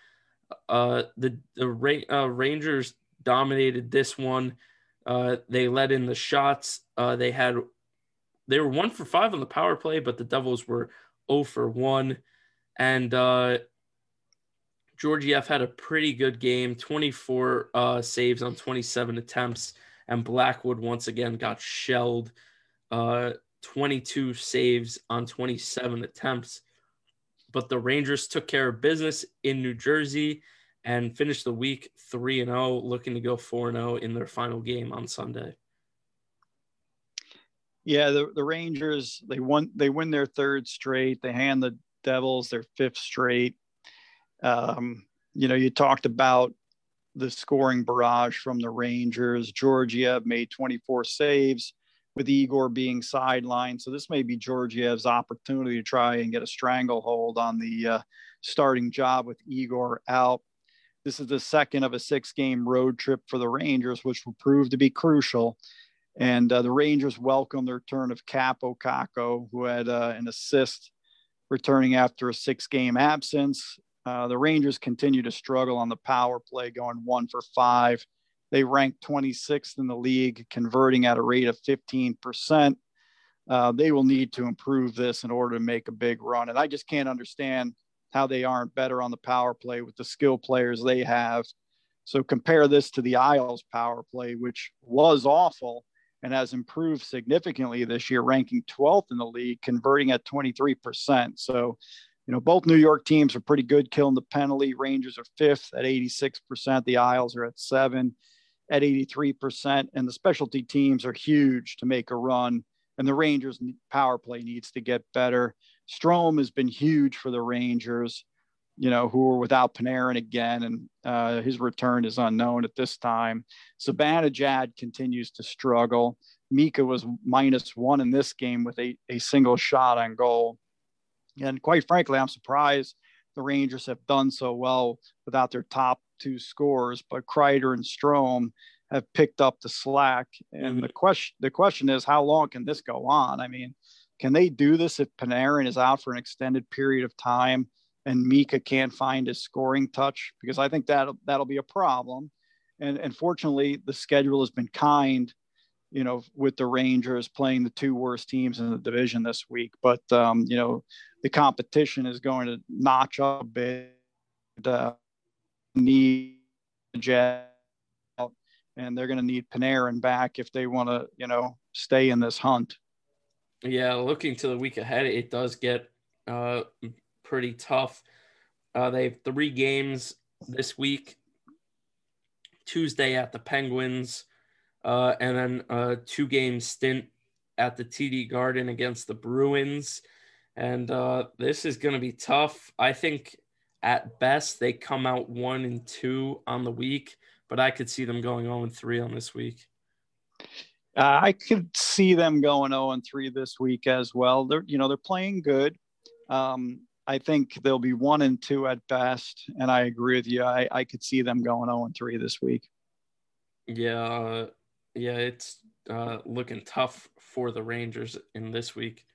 Uh, the the Ra- uh, Rangers dominated this one. Uh, they led in the shots. Uh, they had they were one for five on the power play, but the Devils were 0 for 1. And uh, Georgiev had a pretty good game 24 uh, saves on 27 attempts. And Blackwood once again got shelled uh, 22 saves on 27 attempts. But the Rangers took care of business in New Jersey and finished the week 3 and 0, looking to go 4 and 0 in their final game on Sunday. Yeah, the, the Rangers they won they win their third straight. They hand the Devils their fifth straight. Um, you know, you talked about the scoring barrage from the Rangers. Georgiev made 24 saves with Igor being sidelined. So this may be Georgiev's opportunity to try and get a stranglehold on the uh, starting job with Igor out. This is the second of a six game road trip for the Rangers, which will prove to be crucial. And uh, the Rangers welcome the return of Kaapo Kakko, who had uh, an assist returning after a six game absence. Uh, the Rangers continue to struggle on the power play, going one for five They rank 26th in the league, converting at a rate of 15%. Uh, they will need to improve this in order to make a big run. And I just can't understand how they aren't better on the power play with the skill players they have. So compare this to the Isles power play, which was awful and has improved significantly this year, ranking 12th in the league, converting at 23%. So, you know, both New York teams are pretty good killing the penalty. Rangers are fifth at 86%. The Isles are at seven at 83%. And the specialty teams are huge to make a run. And the Rangers power play needs to get better. Strome has been huge for the Rangers, you know, who are without Panarin again, and uh, his return is unknown at this time. Zibanejad continues to struggle. Mika was minus one in this game with a, a single shot on goal. And quite frankly, I'm surprised the Rangers have done so well without their top two scores, but Kreider and Strome have picked up the slack. And mm-hmm. the question the question is, how long can this go on? I mean, can they do this if Panarin is out for an extended period of time and Mika can't find his scoring touch? Because I think that that'll be a problem. And, and fortunately, the schedule has been kind, you know, with the Rangers playing the two worst teams in the division this week. But um, you know, the competition is going to notch up a bit. Uh, need jet and they're going to need Panarin back if they want to, you know, stay in this hunt. Yeah, looking to the week ahead, it does get uh, pretty tough. Uh, they have three games this week. Tuesday at the Penguins, uh, and then a two-game stint at the TD Garden against the Bruins. And uh, this is going to be tough. I think at best they come out one and two on the week, but I could see them going 0 and 3 on this week. Uh, I could see them going 0 and 3 this week as well. They're you know they're playing good. Um, I think they'll be one and two at best, and I agree with you. I, I could see them going 0 and 3 this week. Yeah, uh, yeah, it's uh, looking tough for the Rangers in this week.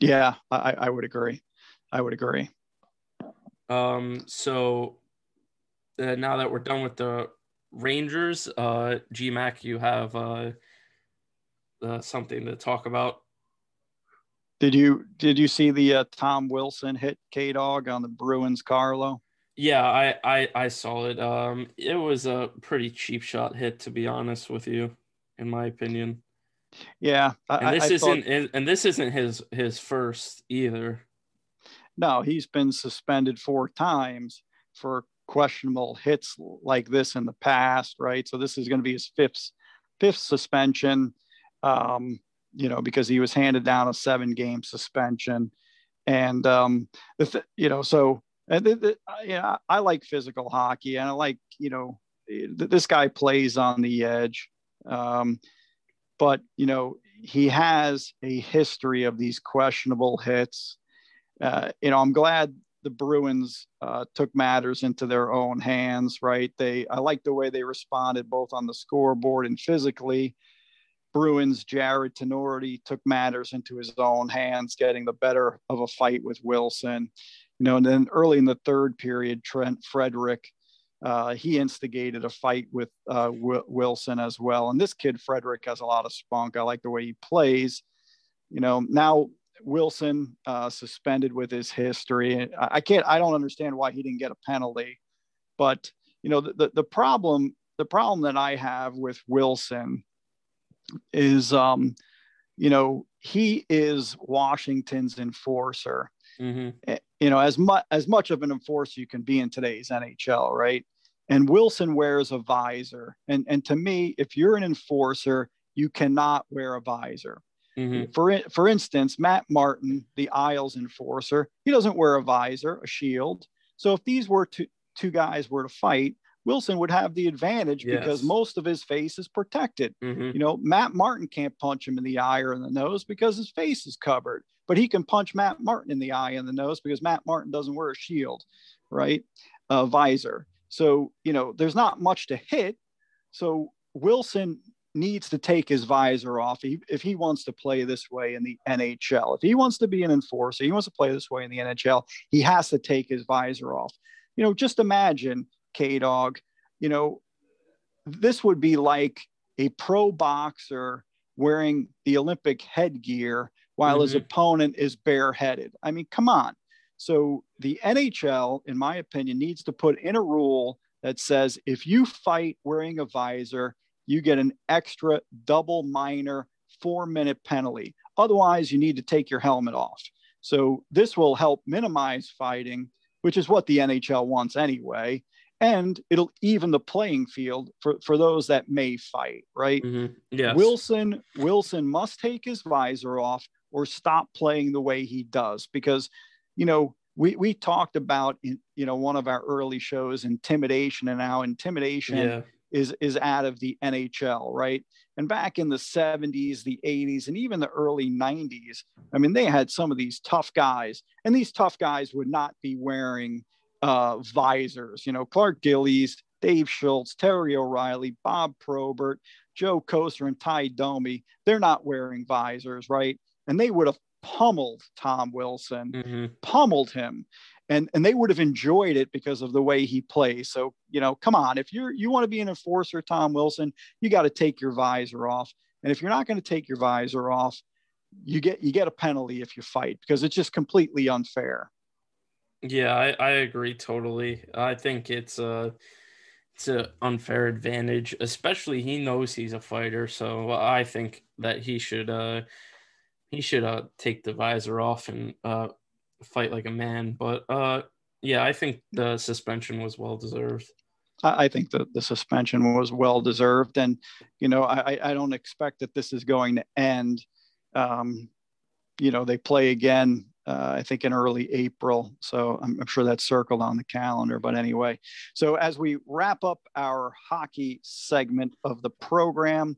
Yeah, I, I would agree. I would agree. Um, so uh, now that we're done with the Rangers, uh, GMAC, you have uh, uh, something to talk about. Did you did you see the uh, Tom Wilson hit K Dog on the Bruins Carlo? Yeah, I, I I saw it. Um, it was a pretty cheap shot hit, to be honest with you, in my opinion. Yeah, I, and this I isn't thought... and this isn't his his first either. No, he's been suspended four times for questionable hits like this in the past, right? So this is going to be his fifth fifth suspension, um, you know, because he was handed down a seven game suspension, and um, you know, so and the, the, I like physical hockey, and I like you know, this guy plays on the edge, um, but you know, he has a history of these questionable hits. Uh, you know, I'm glad the Bruins uh, took matters into their own hands, right? They, I like the way they responded both on the scoreboard and physically. Bruins Jarred Tinordi took matters into his own hands, getting the better of a fight with Wilson. You know, and then early in the third period, Trent Frederic, uh, he instigated a fight with uh, w- Wilson as well. And this kid Frederic has a lot of spunk. I like the way he plays. You know, now Wilson uh, suspended with his history. I can't. I don't understand why he didn't get a penalty. But you know, the, the, the problem the problem that I have with Wilson is, um, you know, he is Washington's enforcer. Mm-hmm. Eh, you know, as much as much of an enforcer you can be in today's NHL, right? And Wilson wears a visor. And and to me, if you're an enforcer, you cannot wear a visor. Mm-hmm. For for instance, Matt Martin, the Isles enforcer, he doesn't wear a visor, a shield. So if these were two two guys were to fight, Wilson would have the advantage yes. because most of his face is protected. Mm-hmm. You know, Matt Martin can't punch him in the eye or in the nose because his face is covered, but he can punch Matt Martin in the eye and the nose because Matt Martin doesn't wear a shield, right? A visor. So, you know, there's not much to hit. So Wilson needs to take his visor off he, if he wants to play this way in the NHL. If he wants to be an enforcer, he wants to play this way in the NHL, he has to take his visor off. You know, just imagine K Dog, you know, this would be like a pro boxer wearing the Olympic headgear while mm-hmm. his opponent is bareheaded. I mean, come on. So the NHL, in my opinion, needs to put in a rule that says if you fight wearing a visor, you get an extra double minor four minute penalty. Otherwise, you need to take your helmet off. So this will help minimize fighting, which is what the NHL wants anyway. And it'll even the playing field for, for those that may fight, right? Mm-hmm. Yes. Wilson Wilson must take his visor off or stop playing the way he does because, you know, we, we talked about in you know one of our early shows intimidation and how intimidation yeah. Is is out of the NHL, right? And back in the 70s, the 80s, and even the early 90s, I mean, they had some of these tough guys, and these tough guys would not be wearing uh, visors. You know, Clark Gillies, Dave Schultz, Terry O'Reilly, Bob Probert, Joe Kocur, and Ty Domi, they're not wearing visors, right? And they would have pummeled Tom Wilson, mm-hmm. pummeled him and and they would have enjoyed it because of the way he plays. So you know, come on, if you're you want to be an enforcer, Tom Wilson, you got to take your visor off. And if you're not going to take your visor off, you get you get a penalty if you fight because it's just completely unfair. Yeah, I, I agree totally. I think it's a it's an unfair advantage, especially he knows he's a fighter, so I think that he should uh he should uh take the visor off and uh fight like a man. But uh, yeah, I think the suspension was well deserved. I think that the suspension was well deserved, and you know, I, I don't expect that this is going to end. Um, you know, they play again. Uh, I think in early April, so I'm, I'm sure that's circled on the calendar. But anyway, so as we wrap up our hockey segment of the program,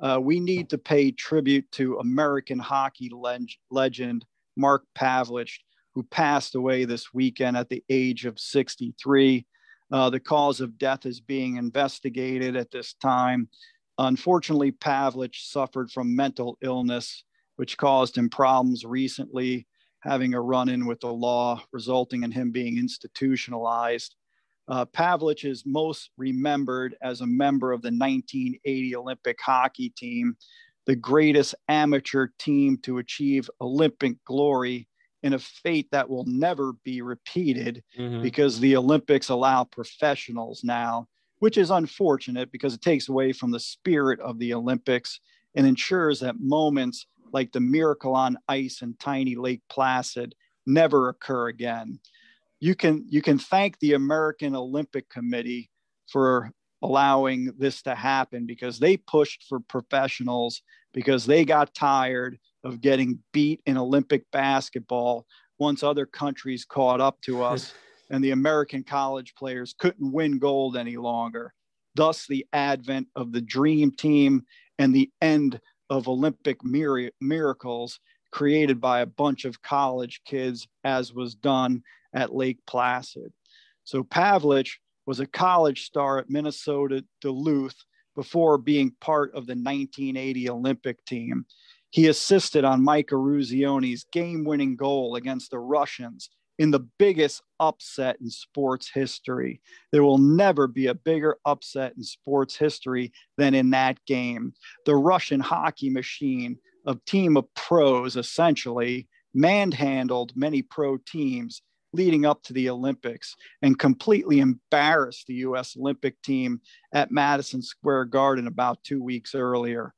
uh, we need to pay tribute to American hockey leg- legend Mark Pavelich, who passed away this weekend at the age of 63. Uh, the cause of death is being investigated at this time. Unfortunately, Pavelich suffered from mental illness, which caused him problems recently, having a run in with the law, resulting in him being institutionalized. Uh, Pavelich is most remembered as a member of the 1980 Olympic hockey team, the greatest amateur team to achieve Olympic glory in a fate that will never be repeated mm-hmm. because the Olympics allow professionals now, which is unfortunate because it takes away from the spirit of the Olympics and ensures that moments like the miracle on ice in tiny Lake Placid never occur again. You can you can thank the American Olympic Committee for allowing this to happen because they pushed for professionals because they got tired of getting beat in Olympic basketball once other countries caught up to *laughs* us and the American college players couldn't win gold any longer. Thus, the advent of the dream team and the end of Olympic mir- miracles created by a bunch of college kids, as was done at Lake Placid. So, Pavelich was a college star at Minnesota Duluth before being part of the 1980 Olympic team. He assisted on Mike Eruzione's game winning goal against the Russians in the biggest upset in sports history. There will never be a bigger upset in sports history than in that game. The Russian hockey machine, a team of pros essentially, manhandled many pro teams leading up to the Olympics and completely embarrassed the US Olympic team at Madison Square Garden about two weeks earlier.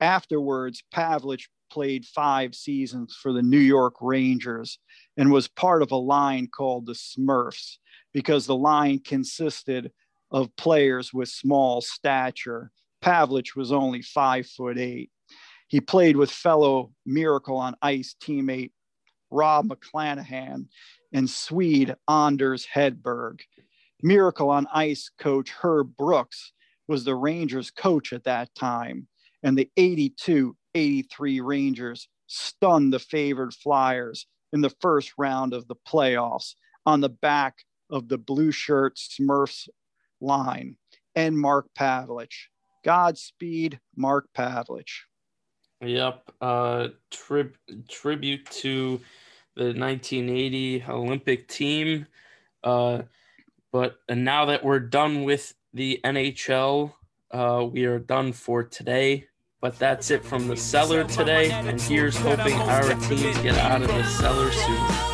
Afterwards, Pavelich played five seasons for the New York Rangers and was part of a line called the Smurfs because the line consisted of players with small stature. Pavelich was only five foot eight. He played with fellow Miracle on Ice teammate Rob McClanahan and Swede Anders Hedberg. Miracle on Ice coach Herb Brooks was the Rangers coach at that time and the 82 83 Rangers stunned the favored Flyers in the first round of the playoffs on the back of the blue shirt Smurfs line and Mark Pavelich. Godspeed, Mark Pavelich. Yep. Uh, tri- tribute to the 1980 Olympic team. Uh, but now that we're done with the NHL, uh, we are done for today. But that's it from the cellar today. And here's hoping our teams get out of the cellar soon.